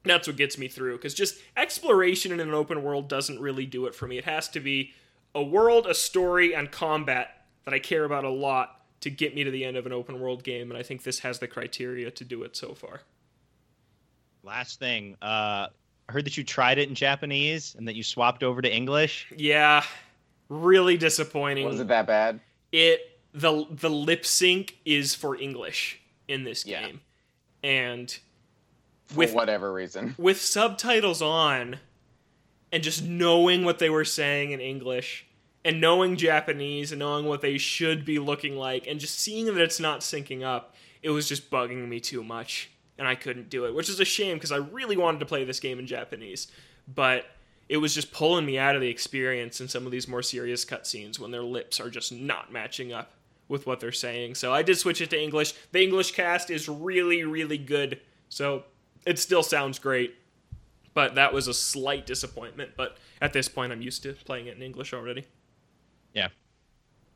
that's what gets me through. Because just exploration in an open world doesn't really do it for me. It has to be a world, a story, and combat that I care about a lot to get me to the end of an open world game, and I think this has the criteria to do it so far. Last thing, uh, I heard that you tried it in Japanese and that you swapped over to English. Yeah, really disappointing. Was it that bad? it the the lip sync is for English in this Yeah. game, and For With- whatever reason. with subtitles on, and just knowing what they were saying in English, and knowing Japanese, and knowing what they should be looking like, and just seeing that it's not syncing up, it was just bugging me too much, and I couldn't do it, which is a shame because I really wanted to play this game in Japanese, but it was just pulling me out of the experience in some of these more serious cutscenes when their lips are just not matching up with what they're saying. So I did switch it to English. The English cast is really, really good. So it still sounds great. But that was a slight disappointment. But at this point, I'm used to playing it in English already. Yeah.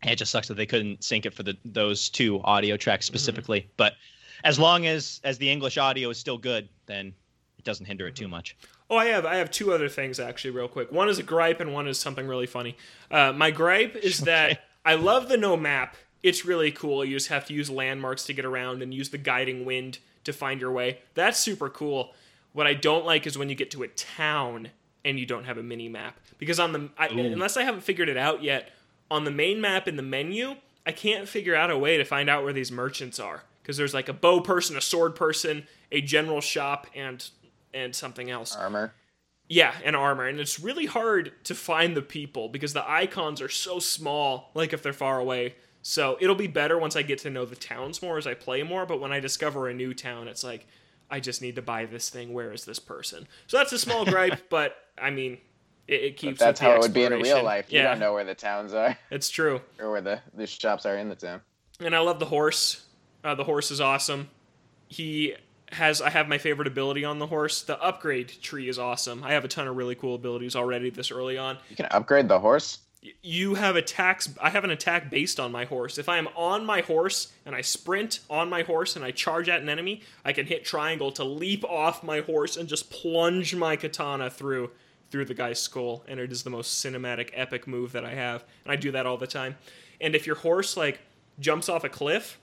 It just sucks that they couldn't sync it for the those two audio tracks specifically. But as long as as the English audio is still good, then it doesn't hinder it too much. Oh, I have I have two other things actually, real quick. One is a gripe, and one is something really funny. Uh, my gripe is that I love the no map. It's really cool. You just have to use landmarks to get around and use the guiding wind to find your way. That's super cool. What I don't like is when you get to a town and you don't have a mini map because on the I, unless I haven't figured it out yet on the main map in the menu, I can't figure out a way to find out where these merchants are because there's like a bow person, a sword person, a general shop, and and something else. Armor. Yeah, and armor. And it's really hard to find the people because the icons are so small, like if they're far away. So it'll be better once I get to know the towns more as I play more, but when I discover a new town, it's like, I just need to buy this thing. Where is this person? So that's a small gripe, but I mean, it, it keeps. But that's how it would be in real life. You yeah, don't know where the towns are it's true. or where the, the shops are in the town. And I love the horse. Uh, the horse is awesome. He has I have my favorite ability on the horse. The upgrade tree is awesome. I have a ton of really cool abilities already this early on. You can upgrade the horse. You have attacks. I have an attack based on my horse. If I am on my horse and I sprint on my horse and I charge at an enemy, I can hit triangle to leap off my horse and just plunge my katana through through the guy's skull. And it is the most cinematic, epic move that I have. And I do that all the time. And if your horse like jumps off a cliff,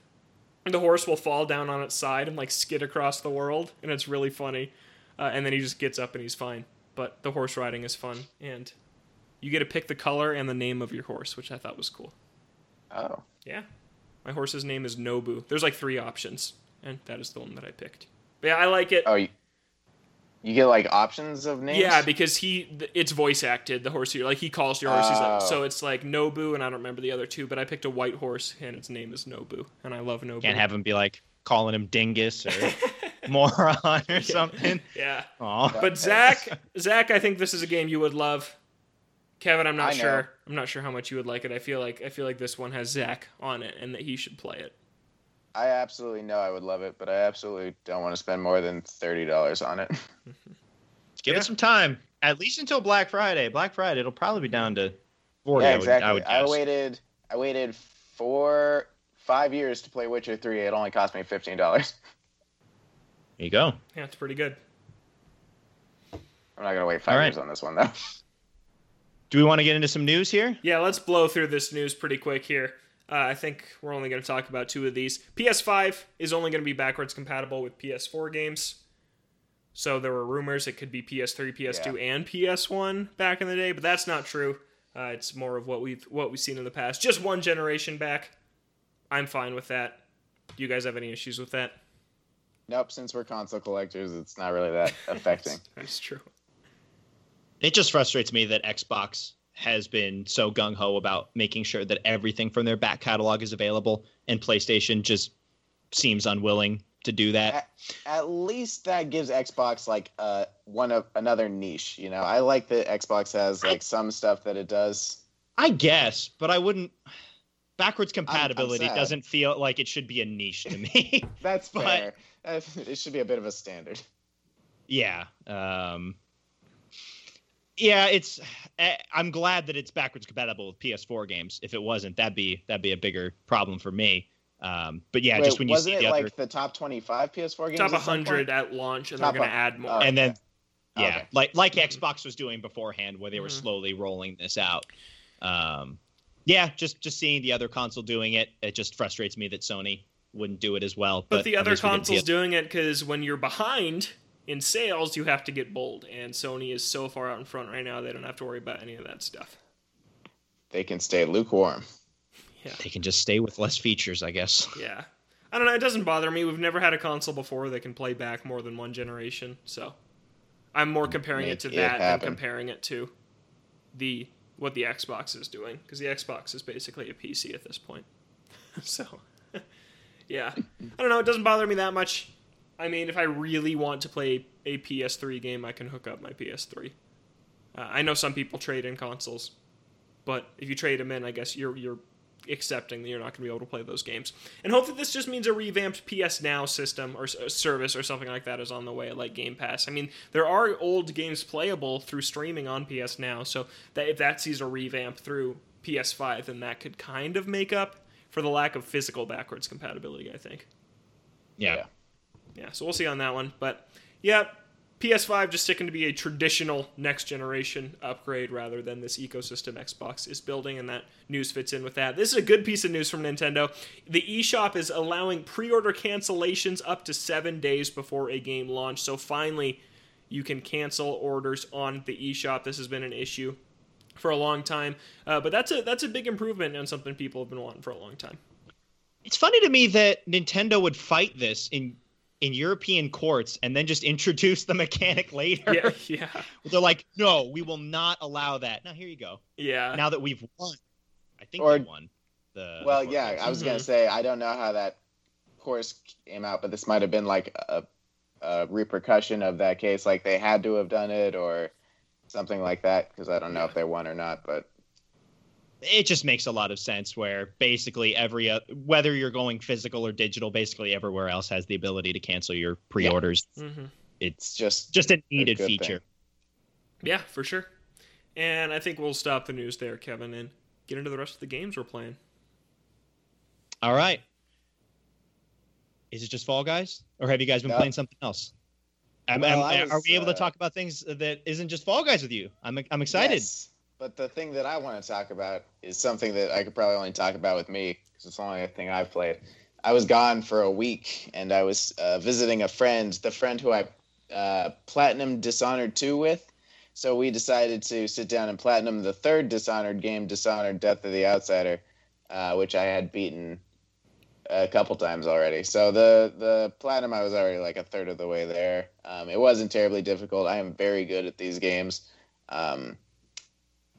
the horse will fall down on its side and like skid across the world, and it's really funny. Uh, and then he just gets up and he's fine. But the horse riding is fun, and you get to pick the color and the name of your horse, which I thought was cool. Oh, Yeah, my horse's name is Nobu. There's like three options, and that is the one that I picked. But yeah, I like it. oh, you, you get like options of names. Yeah, because he it's voice acted. The horse here, like he calls your horse. He's like, Oh. so it's like Nobu, and I don't remember the other two, but I picked a white horse, and its name is Nobu, and I love Nobu. Can't have him be like calling him dingus or moron or something. Yeah, Aw. but Zach, Zach, I think this is a game you would love. Kevin, I'm not I know. sure. I'm not sure how much you would like it. I feel like I feel like this one has Zach on it, and that he should play it. I absolutely know I would love it, but I absolutely don't want to spend more than thirty dollars on it. Give Yeah. it some time. At least until Black Friday. Black Friday, it'll probably be down to forty. yeah, I would- exactly. I would I, waited. I waited four, five years to play Witcher Three. It only cost me fifteen dollars. There you go. Yeah, it's pretty good. I'm not gonna wait five All right. years on this one though. Do we want to get into some news here? Yeah, let's blow through this news pretty quick here. Uh, I think we're only going to talk about two of these. PS5 is only going to be backwards compatible with PS4 games. So there were rumors it could be PS3, PS2, and PS1 back in the day, but that's not true. Uh, it's more of what we've what we've seen in the past. Just one generation back. I'm fine with that. Do you guys have any issues with that? nope. Since we're console collectors, it's not really that affecting. That's true. It just frustrates me that Xbox has been so gung ho about making sure that everything from their back catalog is available, and PlayStation just seems unwilling to do that. At least that gives Xbox like uh one of another niche. You know, I like that Xbox has like some stuff that it does. I guess, but I wouldn't. Backwards compatibility sad. doesn't feel like it should be a niche to me. That's But- fair. It should be a bit of a standard. yeah. Um, yeah, it's. eh, I'm glad that it's backwards compatible with PS4 games. If it wasn't, that'd be that'd be a bigger problem for me. Um, but yeah, Wait, just when you wasn't see it the like other, the top twenty-five PS4 games? Top 100 point? at launch, and Top they're going to add more. Oh, and then okay. yeah, Okay. like like Xbox was doing beforehand, where they were Mhm. slowly rolling this out. Um, yeah, just just seeing the other console doing it, it just frustrates me that Sony wouldn't do it as well. But, the other least we get console's doing it because when you're behind in sales, you have to get bold, and Sony is so far out in front right now they don't have to worry about any of that stuff. They can stay lukewarm. Yeah. They can just stay with less features, I guess. Yeah, I don't know. It doesn't bother me. We've never had a console before that can play back more than one generation, so I'm more comparing it to it that than comparing it to the what the Xbox is doing because the Xbox is basically a PC at this point. so, yeah, I don't know. It doesn't bother me that much. I mean, if I really want to play a PS3 game, I can hook up my PS3. Uh, I know some people trade in consoles, but if you trade them in, I guess you're you're accepting that you're not going to be able to play those games. And hopefully, this just means a revamped PS Now system or uh, service or something like that is on the way, like Game Pass. I mean, there are old games playable through streaming on PS Now, so that if that sees a revamp through PS5, then that could kind of make up for the lack of physical backwards compatibility. I think. Yeah. Yeah. Yeah, so we'll see on that one. But yeah, PS5 just sticking to be a traditional next generation upgrade rather than this ecosystem Xbox is building, and that news fits in with that. This is a good piece of news from Nintendo. The eShop is allowing pre order cancellations up to seven days before a game launch. So finally, you can cancel orders on the eShop. This has been an issue for a long time, uh, but that's a that's a big improvement and something people have been wanting for a long time. It's funny to me that Nintendo would fight this in in European courts and then just introduce the mechanic later. Yeah, yeah, They're like, no, we will not allow that. Now here you go. yeah. Now that we've won, I think Or- we won. The the Well, yeah, case. I was gonna Mhm. say I don't know how that course came out, but this might have been like a, a repercussion of that case, like they had to have done it or something like that. Because I don't know if they won or not, but it just makes a lot of sense where basically every uh, whether you're going physical or digital basically everywhere else has the ability to cancel your pre-orders hmm it's just just a needed good feature thing. Yeah, for sure. And I think we'll stop the news there, Kevin, and get into the rest of the games we're playing. All right. Is it just Fall Guys, or have you guys been Yeah. playing something else? Am- Well, am- I are was, we able to uh, talk about things that isn't just Fall Guys with you? I'm I'm excited. Yes, but the thing that I want to talk about is something that I could probably only talk about with me because it's the only thing I've played. I was gone for a week and I was uh, visiting a friend, the friend who I uh, platinum Dishonored 2 with. So we decided to sit down and platinum the third Dishonored game, Dishonored Death of the Outsider, uh, which I had beaten a couple times already. So the the platinum I was already like a third of the way there. Um, it wasn't terribly difficult. I am very good at these games. Um,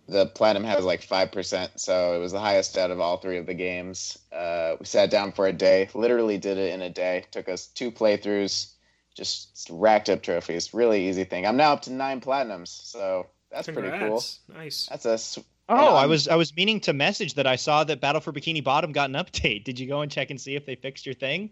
the platinum has like five percent, so it was the highest out of all three of the games. Uh, we sat down for a day, literally did it in a day. Took us two playthroughs, just racked up trophies. Really easy thing. I'm now up to nine platinums, so that's pretty cool. Nice. That's a s- Oh, And, I um, was I was meaning to message that I saw that Battle for Bikini Bottom got an update. Did you go and check and see if they fixed your thing?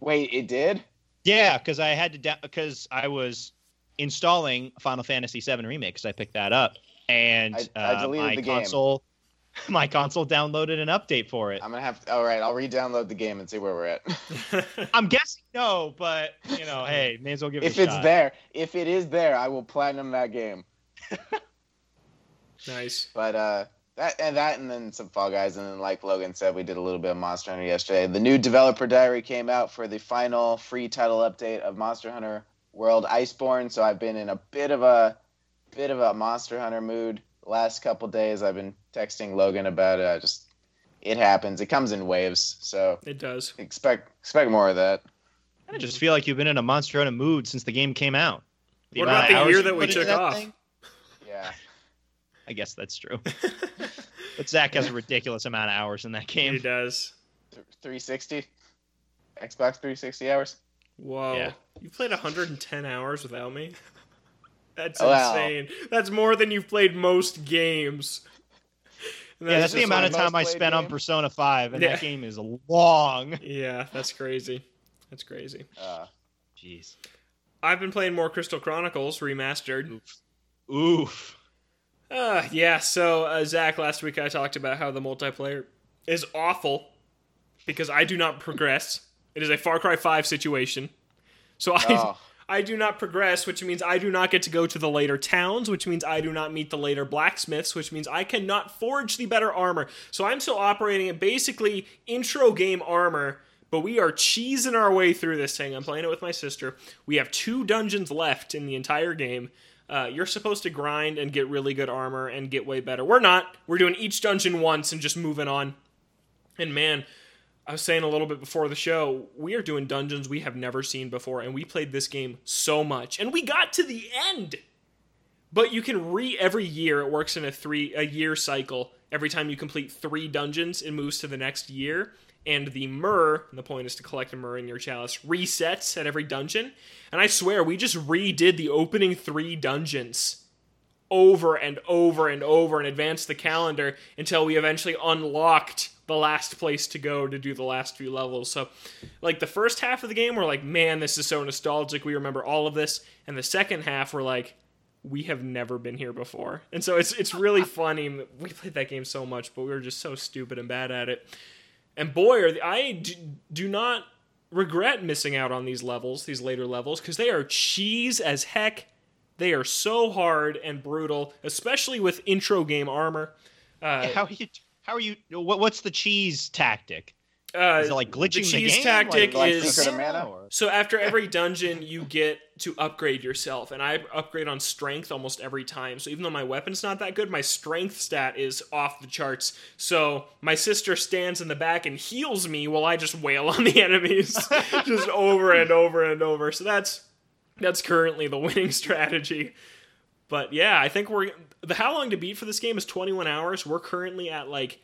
wait. It did. Yeah, because I had to because I was installing Final Fantasy VII remake because I picked that up, and I- I uh, deleted my the console my console downloaded an update for it. I'm gonna have. all right, I'll re-download the game and see where we're at. I'm guessing no, but you know, hey, may as well give it if a it's shot. there, if it is there, I will platinum that game. nice. But uh, that and that, and then some Fall Guys, and then like Logan said, we did a little bit of Monster Hunter yesterday. The new developer diary came out for the final free title update of Monster Hunter World Iceborne. So I've been in a bit of a bit of a Monster Hunter mood last couple days. I've been texting Logan about it. I just it happens. It comes in waves. So It does. expect expect more of that. I just feel like you've been in a Monster Hunter mood since the game came out. The What about the year that we took that off? thing? Yeah. I guess that's true. But Zach has a ridiculous amount of hours in that game. He does. 360. Xbox 360 hours. Whoa. Yeah. You played 110 hours without me? That's Wow. insane. That's more than you've played most games. And Yeah, that's the amount of time I most played spent on. Persona 5, and Yeah. that game is long. Yeah, that's crazy. That's crazy. Uh, Jeez. I've been playing more Crystal Chronicles Remastered. Oof. Uh, yeah, so uh, Zach, last week I talked about how the multiplayer is awful because I do not progress. It is a Far Cry 5 situation. So I, Oh. I do not progress, which means I do not get to go to the later towns, which means I do not meet the later blacksmiths, which means I cannot forge the better armor. So I'm still operating at basically intro game armor, but we are cheesing our way through this thing. I'm playing it with my sister. We have two dungeons left in the entire game. Uh, you're supposed to grind and get really good armor and get way better. We're not. We're doing each dungeon once and just moving on. And man, I was saying a little bit before the show, we are doing dungeons we have never seen before, and we played this game so much, and we got to the end. But you can re every year. It works in a three a year cycle. Every time you complete three dungeons, it moves to the next year. And the myrrh, and the point is to collect a myrrh in your chalice, resets at every dungeon. And I swear, we just redid the opening three dungeons over and over and over and advanced the calendar until we eventually unlocked the last place to go to do the last few levels. So, like the first half of the game, we're like, man, this is so nostalgic. We remember all of this. And the second half, we're like, we have never been here before. And so it's it's really funny. We played that game so much, but we were just so stupid and bad at it. And boy, are the, I do, do not regret missing out on these levels, these later levels, because they are cheese as heck. They are so hard and brutal, especially with intro game armor. Uh, how are you? How are you? What, what's the cheese tactic? uh, Is it like glitching the cheese game? tactic Like- is Secret of Mana? or- so after every dungeon, you get to upgrade yourself, and I upgrade on strength almost every time. So even though my weapon's not that good, my strength stat is off the charts. So my sister stands in the back and heals me while I just wail on the enemies, just over and over and over. So that's that's currently the winning strategy. But yeah, I think we're the how long to beat for this game is 21 hours. We're currently at like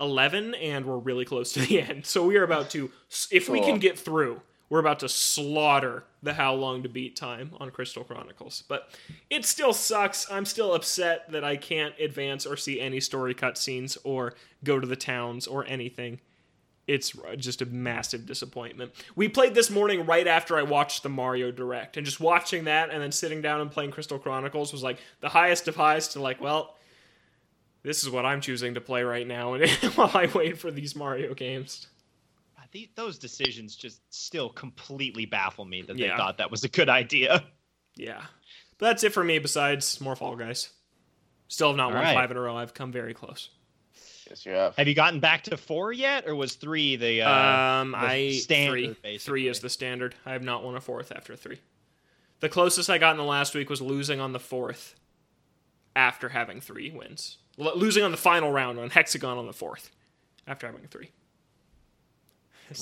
11 and we're really close to the end. So we are about to if we can get through, we're about to slaughter the how long to beat time on Crystal Chronicles. But it still sucks. I'm still upset that I can't advance or see any story cutscenes or go to the towns or anything. It's just a massive disappointment. We played this morning right after I watched the Mario Direct, and just watching that and then sitting down and playing Crystal Chronicles was like the highest of highs to like, well, This is what I'm choosing to play right now, and while I wait for these Mario games. The, those decisions just still completely baffle me that Yeah. they thought that was a good idea. Yeah, but that's it for me. Besides more Fall Guys, still have not All won right. five in a row. I've come very close. Yes, you have. Have you gotten back to four yet, or was three the? Uh, um, the I standard, three. Three is the standard. I have not won a fourth after three. The closest I got in the last week was losing on the fourth after having three wins. L- losing on the final round on Hex-A-Gone on the fourth after having three.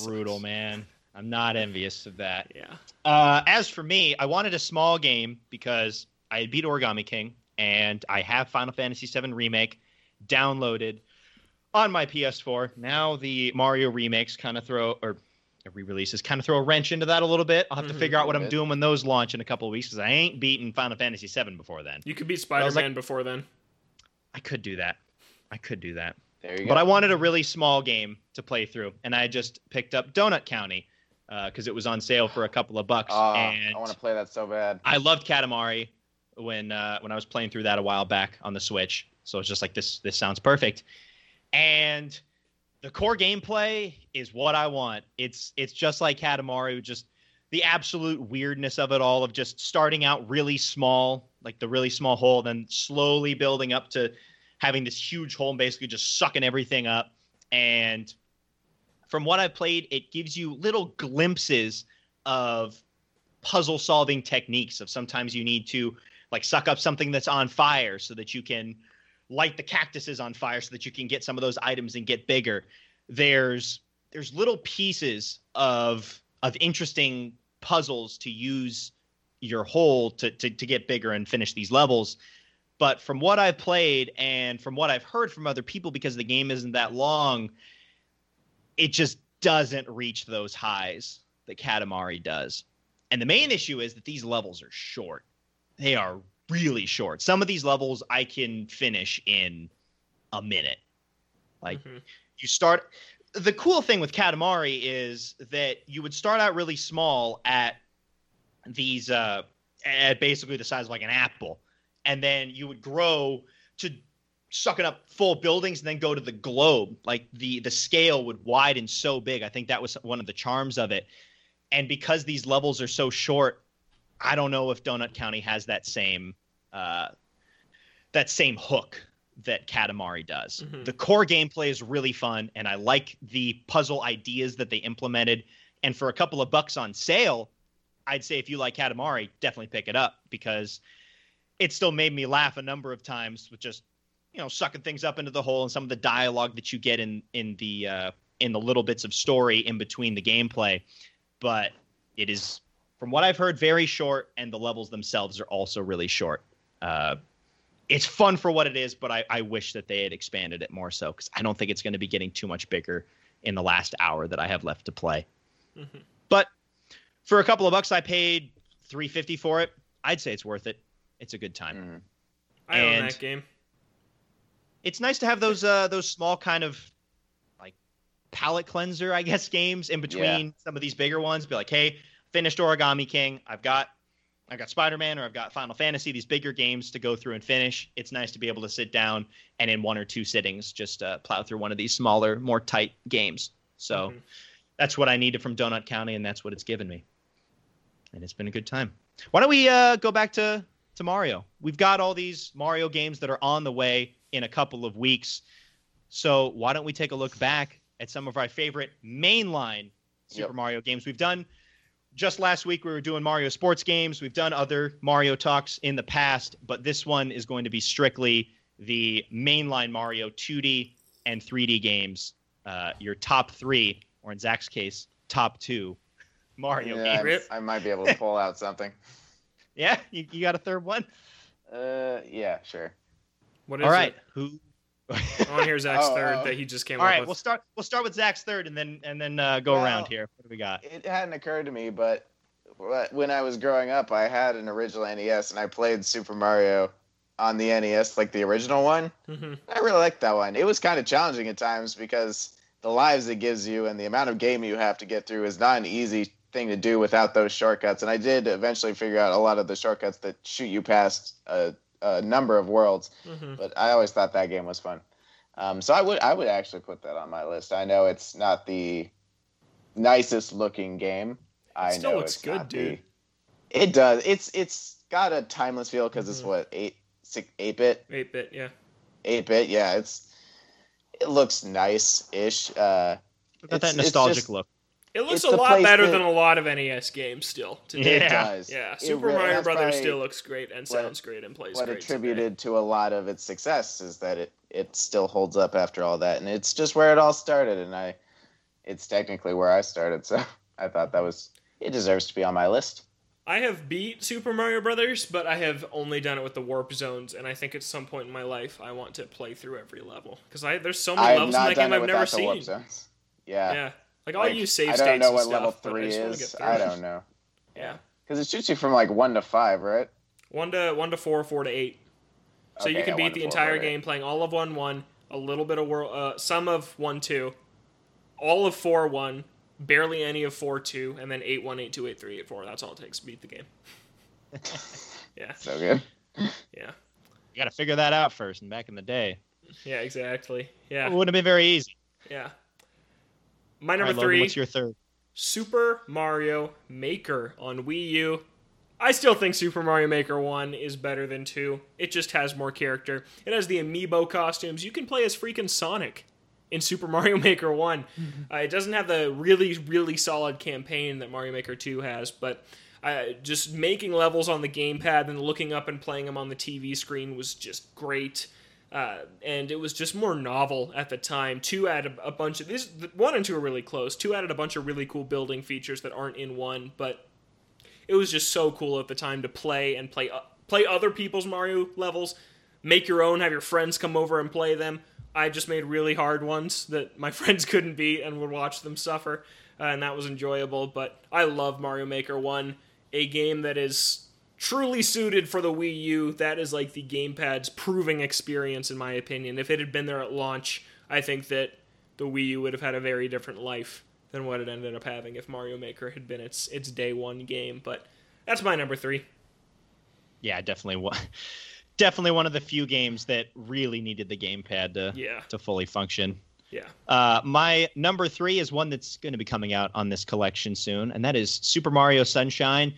Brutal, man. I'm not envious of that. Yeah. Uh, as for me, I wanted a small game because I had beat Origami King and I have Final Fantasy VII Remake downloaded on my PS4. Now the Mario remakes kind of throw or re-releases kind of throw a wrench into that a little bit. I'll have to Mhm. figure out what I'm Bit. doing when those launch in a couple of weeks because I ain't beaten Final Fantasy VII before then. You could beat I Spider Man like- before then. I could do that. I could do that. There you go. But go. I wanted a really small game to play through, and I just picked up Donut County because it was on sale for a couple of bucks. Oh, and I want to play that so bad. I loved Katamari when uh, when I was playing through that a while back on the Switch. So it's just like this this sounds perfect. And the core gameplay is what I want. It's it's just like Katamari, just the absolute weirdness of it all of just starting out really small, like the really small hole, then slowly building up to having this huge hole and basically just sucking everything up. And from what I've played, it gives you little glimpses of puzzle solving techniques of sometimes you need to like suck up something that's on fire so that you can light the cactuses on fire so that you can get some of those items and get bigger. There's there's little pieces of of interesting puzzles to use your hole to, to to get bigger and finish these levels. But from what i've played and from what i've heard from other people because the game isn't that long it just doesn't reach those highs that katamari does. And the main issue is that these levels are short. They are really short. Some of these levels I can finish in a minute. Like Mhm. you start the cool thing with Katamari is that you would start out really small at these uh at basically the size of like an apple and then you would grow to sucking up full buildings and then go to the globe like the the scale would widen so big i think that was one of the charms of it and because these levels are so short i don't know if donut county has that same uh that same hook that katamari does. Mhm. the core gameplay is really fun and i like the puzzle ideas that they implemented. And for a couple of bucks on sale i'd say if you like katamari definitely pick it up because it still made me laugh a number of times with just you know sucking things up into the hole and some of the dialogue that you get in in the uh, in the little bits of story in between the gameplay. But it is from what i've heard very short and the levels themselves are also really short. Uh, it's fun for what it is but I, I wish that they had expanded it more so because i don't think it's going to be getting too much bigger in the last hour that i have left to play. Mhm. but for a couple of bucks i paid 350 for it. I'd say it's worth it. It's a good time. Mhm. I own And- that game. it's nice to have those uh those small kind of like palate cleanser i guess games in between some of these bigger ones. Be like hey finished origami king i've got i've got spider-man or i've got final fantasy these bigger games to go through and finish it's nice to be able to sit down and in one or two sittings just uh, plow through one of these smaller more tight games so Mhm. that's what i needed from donut county and that's what it's given me and it's been a good time why don't we uh, go back to to Mario? We've got all these Mario games that are on the way in a couple of weeks. So why don't we take a look back at some of our favorite mainline Super Yep. Mario games we've done? Just last week we were doing Mario sports games. We've done other Mario talks in the past, but this one is going to be strictly the mainline Mario 2D and 3D games. Uh, your top three, or in Zach's case, top two Mario Yeah, games. Rip. I, I might be able to pull out something. Yeah, you, you got a third one? Uh, yeah, sure. What is All right. it? Who? I want to hear Zach's Oh, third oh. that he just came All up right, with. we'll start. We'll start with Zach's third, and then and then uh, go Well- around here. What do we got? It hadn't occurred to me, but when I was growing up, I had an original NES and I played Super Mario on the NES, like the original one. Mhm. I really liked that one. It was kind of challenging at times because the lives it gives you and the amount of game you have to get through is not an easy thing to do without those shortcuts. And I did eventually figure out a lot of the shortcuts that shoot you past a, a number of worlds. Mhm. But I always thought that game was fun. Um, so I would I would actually put that on my list. I know it's not the nicest looking game. I still know looks it's good, dude. The, it does. It's it's got a timeless feel because it's Mhm. what eight six eight bit 8 bit, yeah. eight bit. Yeah, it's it looks nice ish. Uh, Got that It's- it's nostalgic just- look. It looks It's a lot better that- than a lot of NES games still. Today. it Yeah. does. Yeah, It Super really- Mario that's Brothers probably still looks great and what- sounds great and plays What great. today. attributed to a lot of its success is that it it still holds up after all that, and it's just where it all started. And I, it's technically where I started, so I thought that was it deserves to be on my list. I have beat Super Mario Brothers, but I have only done it with the warp zones, and I think at some point in my life I want to play through every level because I there's so many I levels in that game I've never without the warp seen. zones. Yeah, Yeah, like I'll use save I states. don't know what stuff, level but I three just is. I don't know Yeah, because it shoots you from like one to five, right? one to one to four, four to eight. So you can yeah, beat the four, entire four to eight. game playing all of one one, a little bit of world, uh, some of one two, all of four one, barely any of four two, and then eight one, eight two, eight three, eight four. That's all it takes to beat the game. yeah, So good. yeah, You got to figure that out first. And back in the day, yeah, exactly. Yeah. It wouldn't have been very easy. yeah. My number right, Logan, three. what's your third? Super Mario Maker on Wii U. I still think Super Mario Maker 1 is better than 2. It just has more character. It has the amiibo costumes. You can play as freaking Sonic in Super Mario Maker one Uh, it doesn't have the really, really solid campaign that Mario Maker 2 has, but uh, just making levels on the gamepad and looking up and playing them on the TV screen was just great. Uh, and it was just more novel at the time. Two added a bunch of this. One and two are really close. Two added a bunch of really cool building features that aren't in one, but it was just so cool at the time to play and play uh, play other people's Mario levels, make your own, have your friends come over and play them. I just made really hard ones that my friends couldn't beat and would watch them suffer, uh, and that was enjoyable. But I love Mario Maker One, a game that is truly suited for the Wii U. That is like the gamepad's proving experience, in my opinion. If it had been there at launch, I think that the Wii U would have had a very different life than what it ended up having if Mario Maker had been its its day one game. But that's my number three. Yeah, definitely one. Definitely one of the few games that really needed the gamepad to Yeah, to fully function. yeah. Uh, my number three is one that's going to be coming out on this collection soon, and that is Super Mario Sunshine.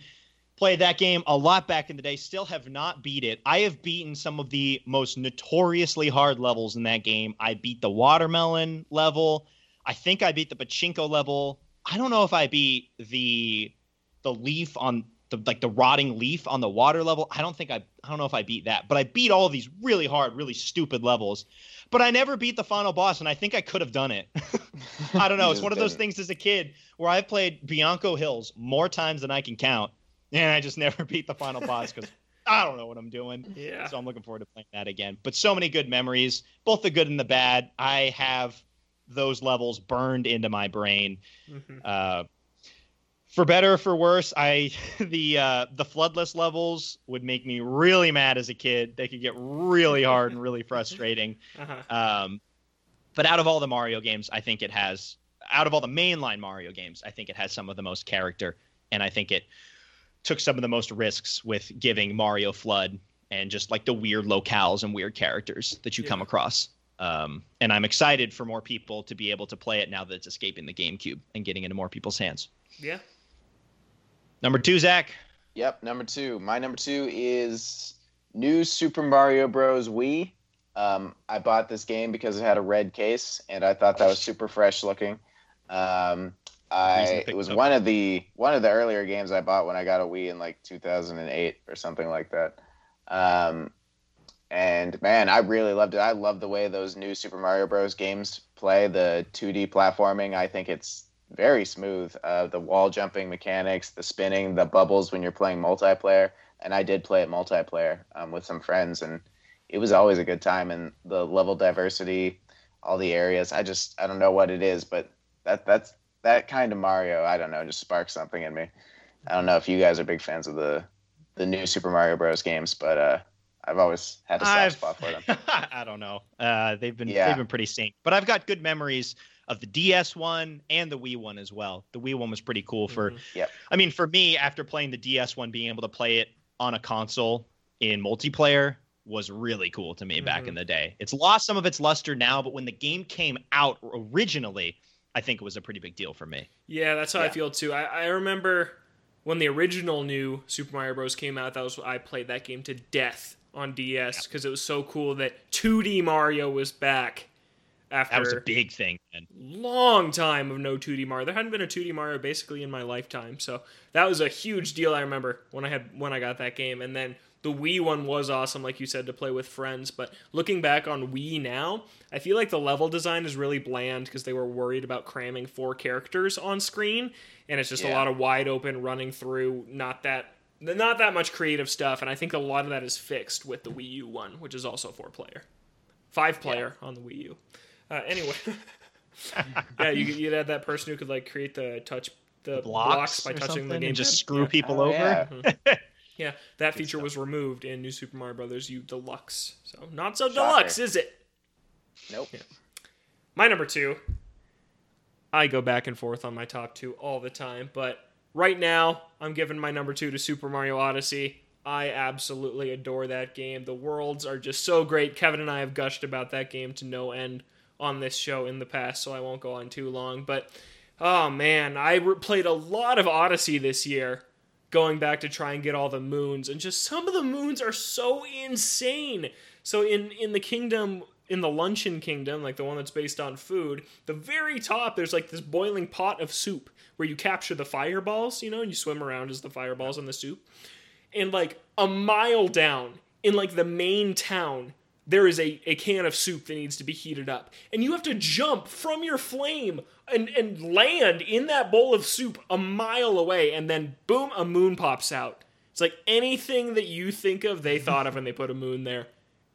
Played that game a lot back in the day. Still have not beat it. I have beaten some of the most notoriously hard levels in that game. I beat the watermelon level. I think I beat the pachinko level. I don't know if I beat the the leaf on the like the rotting leaf on the water level. I don't think I I don't know if I beat that, but I beat all of these really hard, really stupid levels. But I never beat the final boss, and I think I could have done it. I don't know. It's one of those things as a kid where I've played Bianco Hills more times than I can count, and I just never beat the final boss because I don't know what I'm doing. Yeah. So I'm looking forward to playing that again. But so many good memories, both the good and the bad. I have those levels burned into my brain. Mhm. Uh, for better or for worse, I the uh, the floodless levels would make me really mad as a kid. They could get really hard and really frustrating. Uh-huh. Um, but out of all the Mario games, I think it has out of all the mainline Mario games, I think it has some of the most character, and I think it took some of the most risks with giving Mario FLUDD and just like the weird locales and weird characters that you come across. Um, and I'm excited for more people to be able to play it now that it's escaping the GameCube and getting into more people's hands. Yeah. Number two, Zach. Yep, number two. My number two is New Super Mario Bros. Wii. Um, I bought this game because it had a red case, and I thought that was super fresh looking. Um, Reason to I it was it one of the one of the earlier games I bought when I got a Wii in like 2008 or something like that. Um, and man, I really loved it. I love the way those new Super Mario Bros. games play. The 2D platforming, I think it's very smooth. Uh, the wall jumping mechanics, the spinning, the bubbles when you're playing multiplayer. And I did play it multiplayer um, with some friends, and it was always a good time. And the level diversity, all the areas. I just I don't know what it is, but that that's that kind of Mario. I don't know, just sparks something in me. I don't know if you guys are big fans of the the new Super Mario Bros. games, but uh, I've always had a soft I've- spot for them. I don't know. Uh, they've been Yeah. they've been pretty sane, but I've got good memories of the DS one and the Wii one as well. The Wii one was pretty cool for. Mhm. Yep. I mean, for me, after playing the DS one, being able to play it on a console in multiplayer was really cool to me back Mhm. in the day. It's lost some of its luster now, but when the game came out originally, I think it was a pretty big deal for me. Yeah, that's how I feel too. I, I remember when the original new Super Mario Bros. came out. That was I played that game to death on DS because it was so cool that 2D Mario was back after That was a big thing. And long time of no 2D Mario. There hadn't been a 2D Mario basically in my lifetime, so that was a huge deal. I remember when I had when I got that game, and then the Wii one was awesome, like you said, to play with friends. But looking back on Wii now, I feel like the level design is really bland because they were worried about cramming four characters on screen, and it's just a lot of wide open running through, not that. Not that much creative stuff, and I think a lot of that is fixed with the Wii U one, which is also four player, five player on the Wii U. Uh, anyway, yeah, you, you'd have that person who could like create the touch the blocks, blocks, by touching the game and just screw Yeah. people Oh, over. yeah. Yeah, that feature stuff. was removed in New Super Mario Brothers U Deluxe. So not so Shocker. deluxe, is it? Nope. My number two. I go back and forth on my top two all the time, but right now I'm giving my number two to Super Mario Odyssey. I absolutely adore that game. The worlds are just so great. Kevin and I have gushed about that game to no end on this show in the past, so I won't go on too long. But oh man, I re- played a lot of Odyssey this year, going back to try and get all the moons, and just some of the moons are so insane. So in in the kingdom in the luncheon kingdom, like the one that's based on food, the very top there's like this boiling pot of soup where you capture the fireballs, you know, and you swim around as the fireballs in the soup. And like a mile down in like the main town, there is a, a can of soup that needs to be heated up. And you have to jump from your flame and, and land in that bowl of soup a mile away, and then boom, a moon pops out. It's like anything that you think of, they thought of when they put a moon there.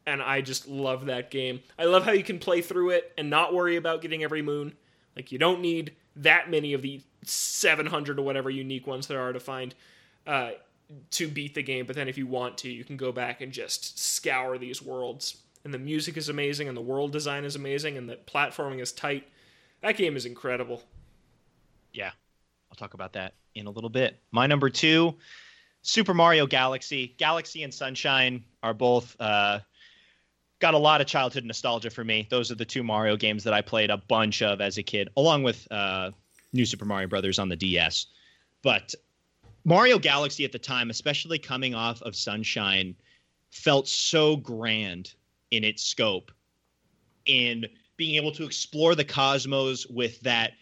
And I just love that game. I love how you can play through it and not worry about getting every moon. Like, you don't need that many of the 700 or whatever unique ones there are to find. Uh, to beat the game, but then if you want to, you can go back and just scour these worlds. And the music is amazing, and the world design is amazing, and the platforming is tight. That game is incredible. Yeah, I'll talk about that in a little bit. My number two, Super Mario Galaxy. Galaxy and Sunshine are both uh, got a lot of childhood nostalgia for me. Those are the two Mario games that I played a bunch of as a kid, along with uh, New Super Mario Brothers on the DS. But Mario Galaxy at the time, especially coming off of Sunshine, felt so grand in its scope in being able to explore the cosmos with that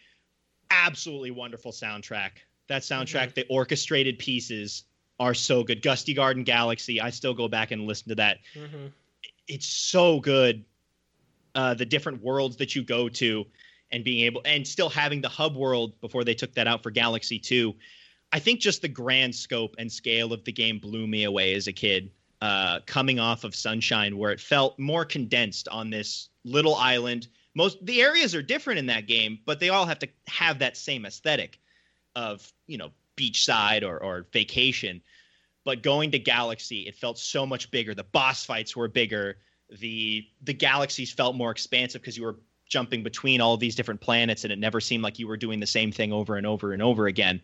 absolutely wonderful soundtrack. That soundtrack, the orchestrated pieces are so good. Gusty Garden Galaxy, I still go back and listen to that. Mm-hmm. It's so good. Uh, the different worlds that you go to and being able and still having the hub world before they took that out for Galaxy 2. I think just the grand scope and scale of the game blew me away as a kid. Uh, coming off of Sunshine, where it felt more condensed on this little island. Most the areas are different in that game, but they all have to have that same aesthetic of you know beachside or or vacation. But going to Galaxy, it felt so much bigger. The boss fights were bigger. The the galaxies felt more expansive because you were jumping between all these different planets, and it never seemed like you were doing the same thing over and over and over again.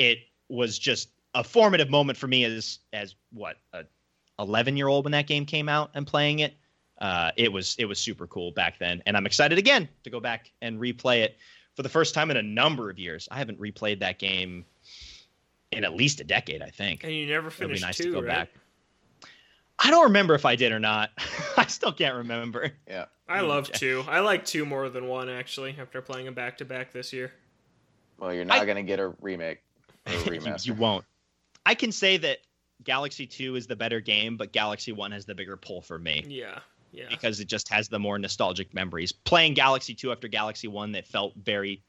It was just a formative moment for me as as what a 11 year old when that game came out and playing it. Uh, it was it was super cool back then, and I'm excited again to go back and replay it for the first time in a number of years. I haven't replayed that game in at least a decade, I think. And you never finished. It'd be nice two, to go right? back. I don't remember if I did or not. I still can't remember. Yeah. I love two. I like two more than one actually. After playing them back to back this year. Well, you're not I- gonna get a remake or a you, remaster. you won't. I can say that Galaxy 2 is the better game, but Galaxy 1 has the bigger pull for me. Yeah, yeah. because it just has the more nostalgic memories. Playing Galaxy 2 after Galaxy 1 that felt very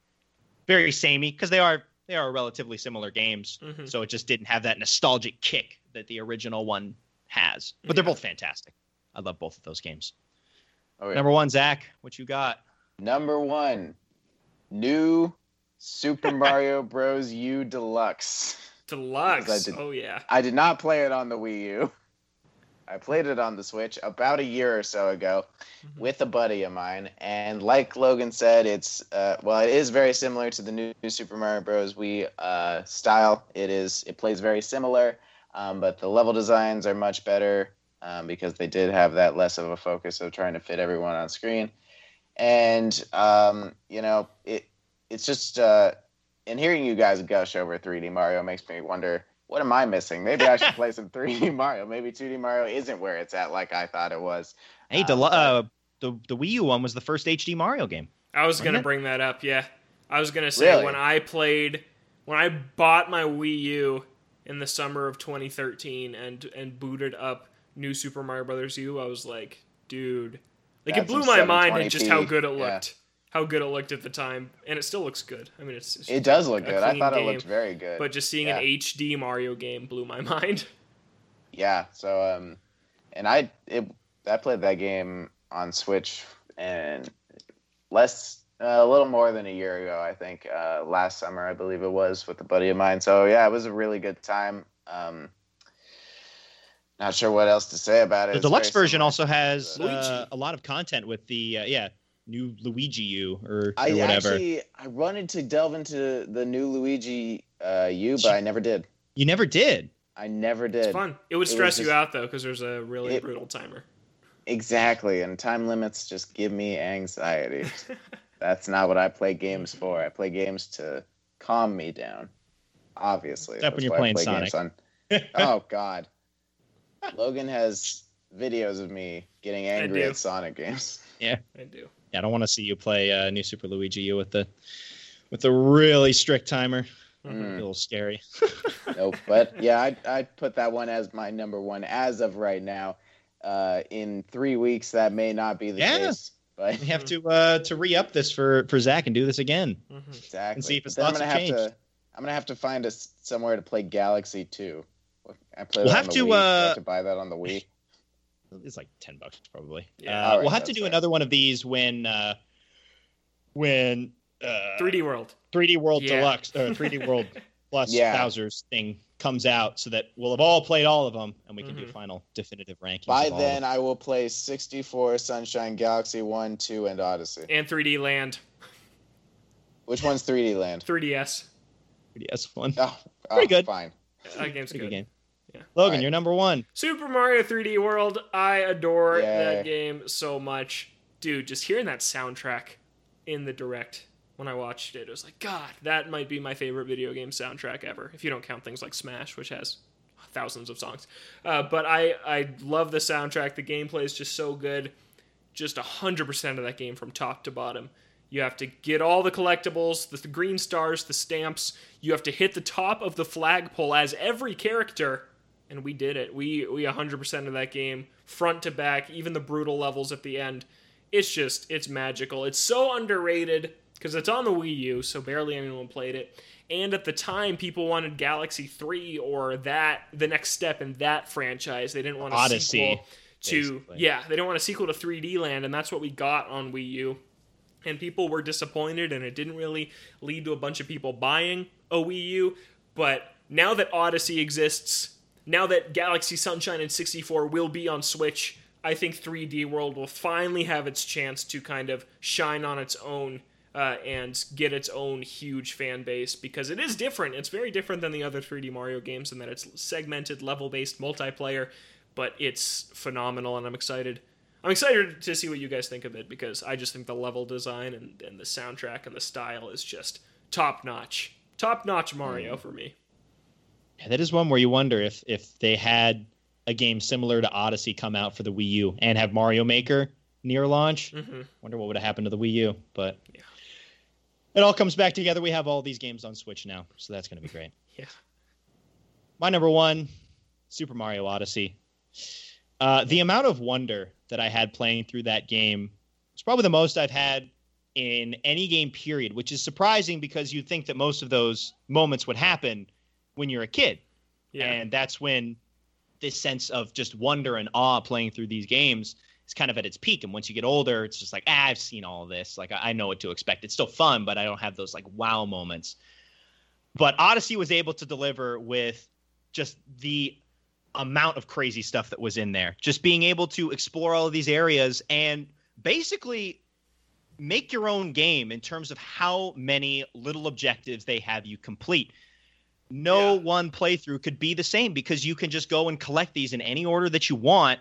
very samey because they are they are relatively similar games. Mhm. So it just didn't have that nostalgic kick that the original one has. But they're both fantastic. I love both of those games. Oh, yeah. Number 1 Zach, what you got? Number one, new Super Mario Bros. U Deluxe. Deluxe. Did- Oh yeah. I did not play it on the Wii U. I played it on the Switch about a year or so ago Mhm. with a buddy of mine, and like Logan said, it's uh, well, it is very similar to the new Super Mario Bros. Wii uh, style. It is it plays very similar, um, but the level designs are much better. um, because they did have that less of a focus of trying to fit everyone on screen. And um, you know, it it's just uh, and hearing you guys gush over 3D Mario makes me wonder what am I missing? Maybe I should play some 3D Mario. Maybe 2D Mario isn't where it's at like I thought it was. Hey, Um, uh, the the Wii U one was the first HD Mario game. I was gonna it? bring that up. Yeah, I was gonna say Really? when I played, when I bought my Wii U in the summer of 2013 and and booted up New Super Mario Brothers U, I was like, dude, like it blew my mind at just how good it yeah. looked. How good it looked at the time, and it still looks good. I mean, it's, it's It does look a good. I clean thought it game, looked very good. but just seeing Yeah. an HD Mario game blew my mind. yeah so um and i it i played that game on switch and less uh, a little more than a year ago i think uh last summer i believe it was with a buddy of mine so yeah it was a really good time um not sure what else to say about it The It's deluxe version also has uh, a lot of content with the uh, yeah new Luigi U or, or i whatever. actually i wanted to delve into the new luigi uh u but i never did you never did. i never did It's fun. It would stress you just- out though because there's a really It- brutal timer. Exactly, and time limits just give me anxiety. That's not what I play games for. I play games to calm me down. Obviously, Except when That's you're why I playing play Sonic. games on- oh God, Logan has videos of me getting angry at Sonic games. Yeah, I do. Yeah, I don't want to see you play uh, New Super Luigi U with the with the really strict timer. Mhm. Mm. A little scary. nope, but yeah, I I put that one as my number one as of right now. Uh, in three weeks, that may not be the Yeah. case, but We have to uh, to re up this for for Zach and do this again. Mhm. Exactly. see if But his then I'm thoughts gonna have have changed. to. I'm gonna have to find us somewhere to play Galaxy Two. I play We'll that have to, Wii. Do I uh, have to buy that on the Wii. It's like ten bucks probably. Yeah. Uh, All right, we'll have to do fair. another one of these when uh, when uh, 3D World. 3D World Yeah. Deluxe or 3D World Plus Yeah. Bowser's thing comes out, so that we'll have all played all of them, and we can do Mhm. final definitive rankings. By of all of then. I will play 64, Sunshine, Galaxy One, Two, and Odyssey. and 3D Land, Which one's 3D Land? 3DS. 3DS one. Oh, oh, Pretty good. Fine. That game's Pretty good. good game. Yeah. Logan, Alright. you're number one. Super Mario 3D World. I adore Yay. that game so much, dude. Just hearing that soundtrack in the direct when I watched it, it was like, God, that might be my favorite video game soundtrack ever. If you don't count things like Smash, which has thousands of songs, uh, but I I love the soundtrack. The gameplay is just so good. Just hundred percent of that game from top to bottom. You have to get all the collectibles, the, the green stars, the stamps. You have to hit the top of the flagpole as every character and we did it. We we 100% of that game front to back, even the brutal levels at the end. It's just it's magical. It's so underrated because it's on the Wii U, so barely anyone played it. And at the time, people wanted Galaxy 3 or that the next step in that franchise. They didn't want a Odyssey, sequel to basically. yeah, they didn't want a sequel to 3D Land, and that's what we got on Wii U and people were disappointed and it didn't really lead to a bunch of people buying a Wii U. But now that Odyssey exists, now that Galaxy Sunshine and 64 will be on Switch, I think 3D World will finally have its chance to kind of shine on its own uh, and get its own huge fan base because it is different. It's very different than the other 3D Mario games in that it's segmented, level based multiplayer, but it's phenomenal and I'm excited. I'm excited to see what you guys think of it because I just think the level design and, and the soundtrack and the style is just top notch. Top notch Mario for me. Yeah, that is one where you wonder if if they had a game similar to Odyssey come out for the Wii U and have Mario Maker near launch. hmm Wonder what would have happened to the Wii U, but Yeah. it all comes back together. We have all these games on Switch now, so that's going to be great. Yeah. My number one, Super Mario Odyssey. Uh, the amount of wonder that I had playing through that game is probably the most I've had in any game period, which is surprising because you'd think that most of those moments would happen when you're a kid. Yeah. And that's when this sense of just wonder and awe playing through these games is kind of at its peak. And once you get older, it's just like, ah, I've seen all this. Like, I, I know what to expect. It's still fun, but I don't have those like wow moments. But Odyssey was able to deliver with just the amount of crazy stuff that was in there. Just being able to explore all of these areas and basically make your own game in terms of how many little objectives they have you complete. No Yeah. one playthrough could be the same because you can just go and collect these in any order that you want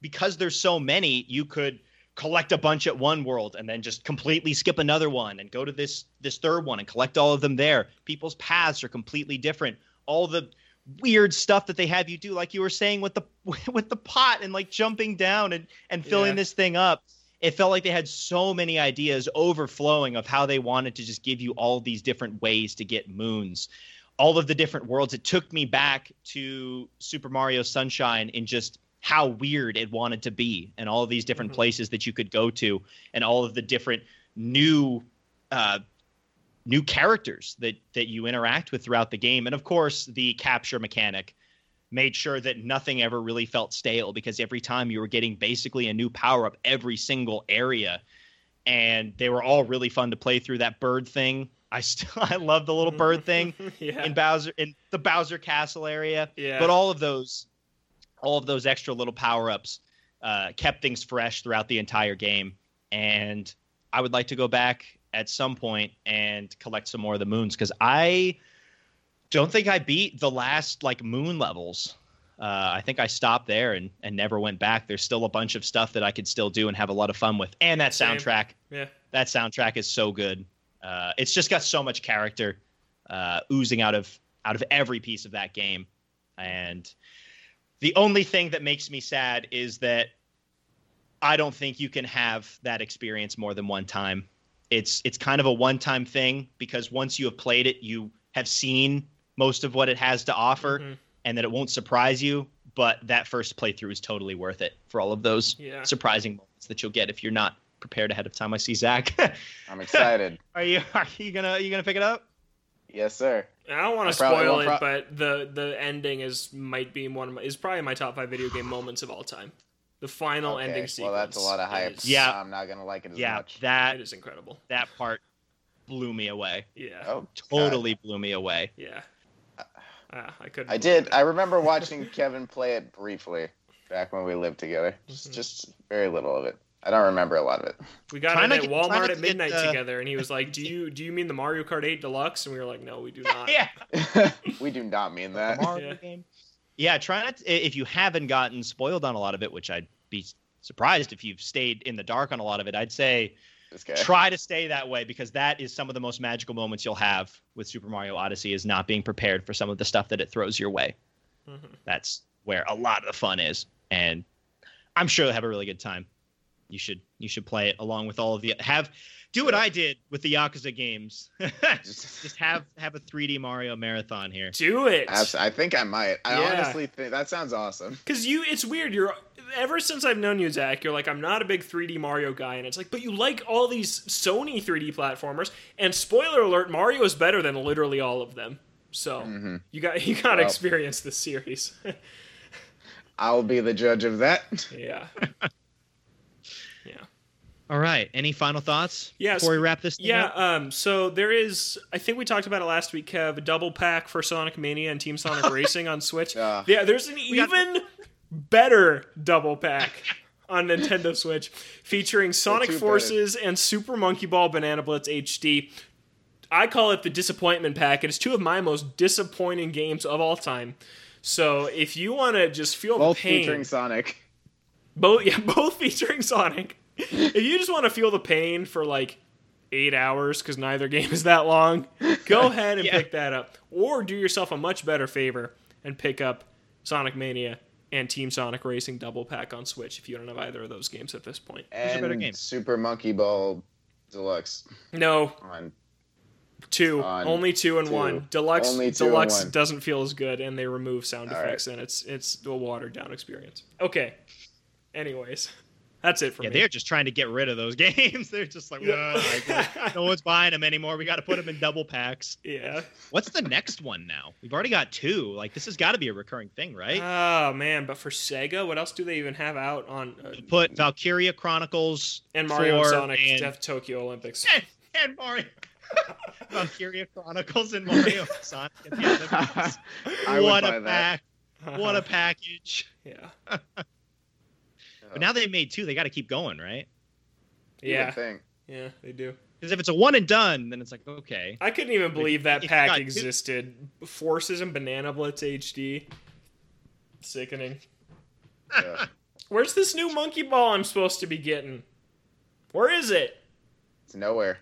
because there's so many, you could collect a bunch at one world and then just completely skip another one and go to this this third one and collect all of them there. People's paths are completely different. All the weird stuff that they have you do, like you were saying with the with the pot and like jumping down and and filling Yeah. this thing up. It felt like they had so many ideas overflowing of how they wanted to just give you all these different ways to get moons all of the different worlds. It took me back to Super Mario Sunshine in just how weird it wanted to be, and all of these different Mhm. places that you could go to, and all of the different new, uh, new characters that that you interact with throughout the game, and of course the capture mechanic made sure that nothing ever really felt stale because every time you were getting basically a new power up every single area and they were all really fun to play through that bird thing i still i love the little bird thing yeah. in Bowser in the Bowser Castle area. yeah. But all of those, all of those extra little power ups, uh, kept things fresh throughout the entire game. And I would like to go back at some point and collect some more of the moons because I don't think I beat the last like moon levels. Uh, I think I stopped there and and never went back. There's still a bunch of stuff that I could still do and have a lot of fun with. And that Same. soundtrack, yeah. that soundtrack is so good. Uh, it's just got so much character uh, oozing out of out of every piece of that game, and the only thing that makes me sad is that I don't think you can have that experience more than one time. It's it's kind of a one time thing because once you have played it, you have seen most of what it has to offer, Mhm. and that it won't surprise you. But that first playthrough is totally worth it for all of those Yeah. surprising moments that you'll get if you're not prepared ahead of time. I see Zach. I'm excited. are you are you gonna are you gonna pick it up? yes, sir. I don't want to spoil won't it, but the the ending is might be one of my, is probably my top five video game moments of all time. The final Okay, ending sequence. well, that's a lot of hype. is- Yeah. I'm not gonna like it as yeah, much. that it is incredible. that part blew me away. Yeah, Oh, Totally blew me away. yeah. Ah, I couldn't. I did. it. I remember watching Kevin play it briefly back when we lived together. Just, Mhm. just very little of it. I don't remember a lot of it. We got Try it at to- try Walmart at to get, midnight uh, together, and he was like, "Do you do you mean the Mario Kart 8 Deluxe?" And we were like, "No, we do not." yeah. we do not mean that. Mario Yeah. game. Yeah, try not to, if you haven't gotten spoiled on a lot of it, which I'd be surprised if you've stayed in the dark on a lot of it. I'd say try to stay that way because that is some of the most magical moments you'll have with Super Mario Odyssey is not being prepared for some of the stuff that it throws your way. Mhm. That's where a lot of the fun is, and I'm sure you'll have a really good time. You should you should play it along with all of the have do what I did with the Yakuza games. Just- Just have have a 3D Mario marathon here. Do it. I think I might. I Yeah. honestly think that sounds awesome. Because you, it's weird. You're ever since I've known you, Zach. You're like, I'm not a big 3D Mario guy, and it's like, but you like all these Sony 3D platformers. And spoiler alert, Mario is better than literally all of them. So hmm you got you got to Well. experience this series. I'll be the judge of that. yeah. All right. Any final thoughts Yes. before we wrap this thing Yeah, up? um, so there is. I think we talked about it last week. Kev, a double pack for Sonic Mania and Team Sonic Racing on Switch. Uh, Yeah, there's an got- even better double pack on Nintendo Switch featuring Sonic too Forces and Super Monkey Ball Banana Blitz HD. I call it the disappointment pack. It's two of my most disappointing games of all time. So if you want to just feel both the pain, featuring Sonic. both yeah, both featuring Sonic. If you just want to feel the pain for like eight hours because neither game is that long, go ahead and Yeah. pick that up, or do yourself a much better favor and pick up Sonic Mania and Team Sonic Racing Double Pack on Switch if you don't have either of those games at this point. are better And. Super Monkey Ball Deluxe No, on two, On only two and two. one. Deluxe, Only two and deluxe one. doesn't feel as good, and they remove sound All effects, and it's it's a watered down experience. Okay. Anyways, that's it for Yeah, me. they're just trying to get rid of those games. They're just like, Yeah. Like, no one's buying them anymore. We got to put them in double packs. yeah. What's the next one now? We've already got two. Like this has got to be a recurring thing, right? Oh man, but for Sega, what else do they even have out on uh, Put Valkyria Chronicles and Mario and 4 Sonic and, Def Tokyo Olympics? and Mario. Valkyria Chronicles and Mario Sonic. at the Olympics. I would what buy a that. pack! What a package! yeah, But now they've made two. They got to keep going, right? Yeah, think. yeah, they do. Because if it's a one and done, then it's like okay. I couldn't even believe that if you pack got two- existed. Forces and Banana Blitz HD. Sickening. Yeah. Where's this new monkey ball I'm supposed to be getting? Where is it? It's nowhere.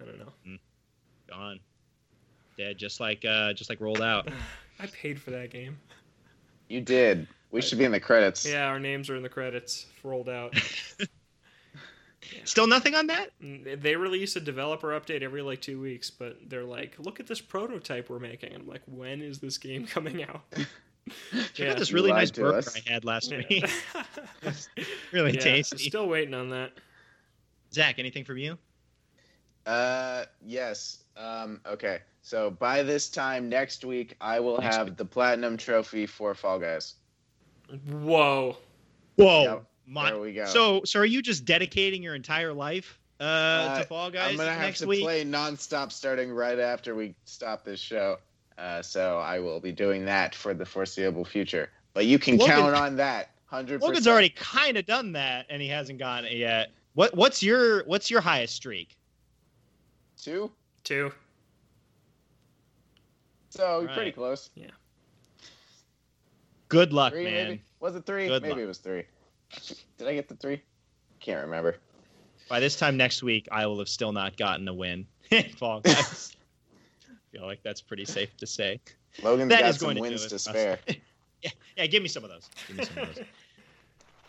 I don't know. Gone. Dead, just like uh, just like rolled out. I paid for that game. You did. We should be in the credits. Yeah, our names are in the credits. Rolled out. Still nothing on that. They release a developer update every like two weeks, but they're like, "Look at this prototype we're making." I'm like, "When is this game coming out?" Check Yeah. out this really nice to burger us. I had last Yeah. week. really Yeah, tasty. Still waiting on that. Zach, anything from you? Uh, yes. Um, okay. So by this time next week, I will Next have the platinum trophy for Fall Guys. Whoa. Whoa. Yep, My, there we go. So, so are you just dedicating your entire life uh, Uh, to Fall Guys I'm gonna have next to week? play nonstop starting right after we stop this show. Uh, so I will be doing that for the foreseeable future. But you can Logan- count on that. Hundred Logan's already kind of done that, and he hasn't gotten it yet. What What's your What's your highest streak? two. Two. So Right. pretty close. Good luck, Three, man. maybe. Was it three? Good maybe luck. it was three. Did I get the three? Can't remember. By this time next week, I will have still not gotten a win. Fall Guys. I feel like that's pretty safe to say. Logan's That got is going some to do wins to spare. yeah, yeah, give me some of those. Give me some of those.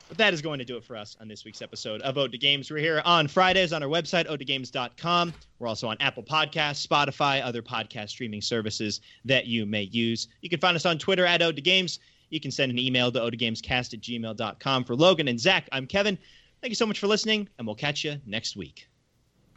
But that is going to do it for us on this week's episode of Ode to Games. We're here on Fridays on our website, odetogames.com. We're also on Apple Podcasts, Spotify, other podcast streaming services that you may use. You can find us on Twitter at Ode to Games. You can send an email to odegamescast at gmail.com. For Logan and Zach, I'm Kevin. Thank you so much for listening, and we'll catch you next week.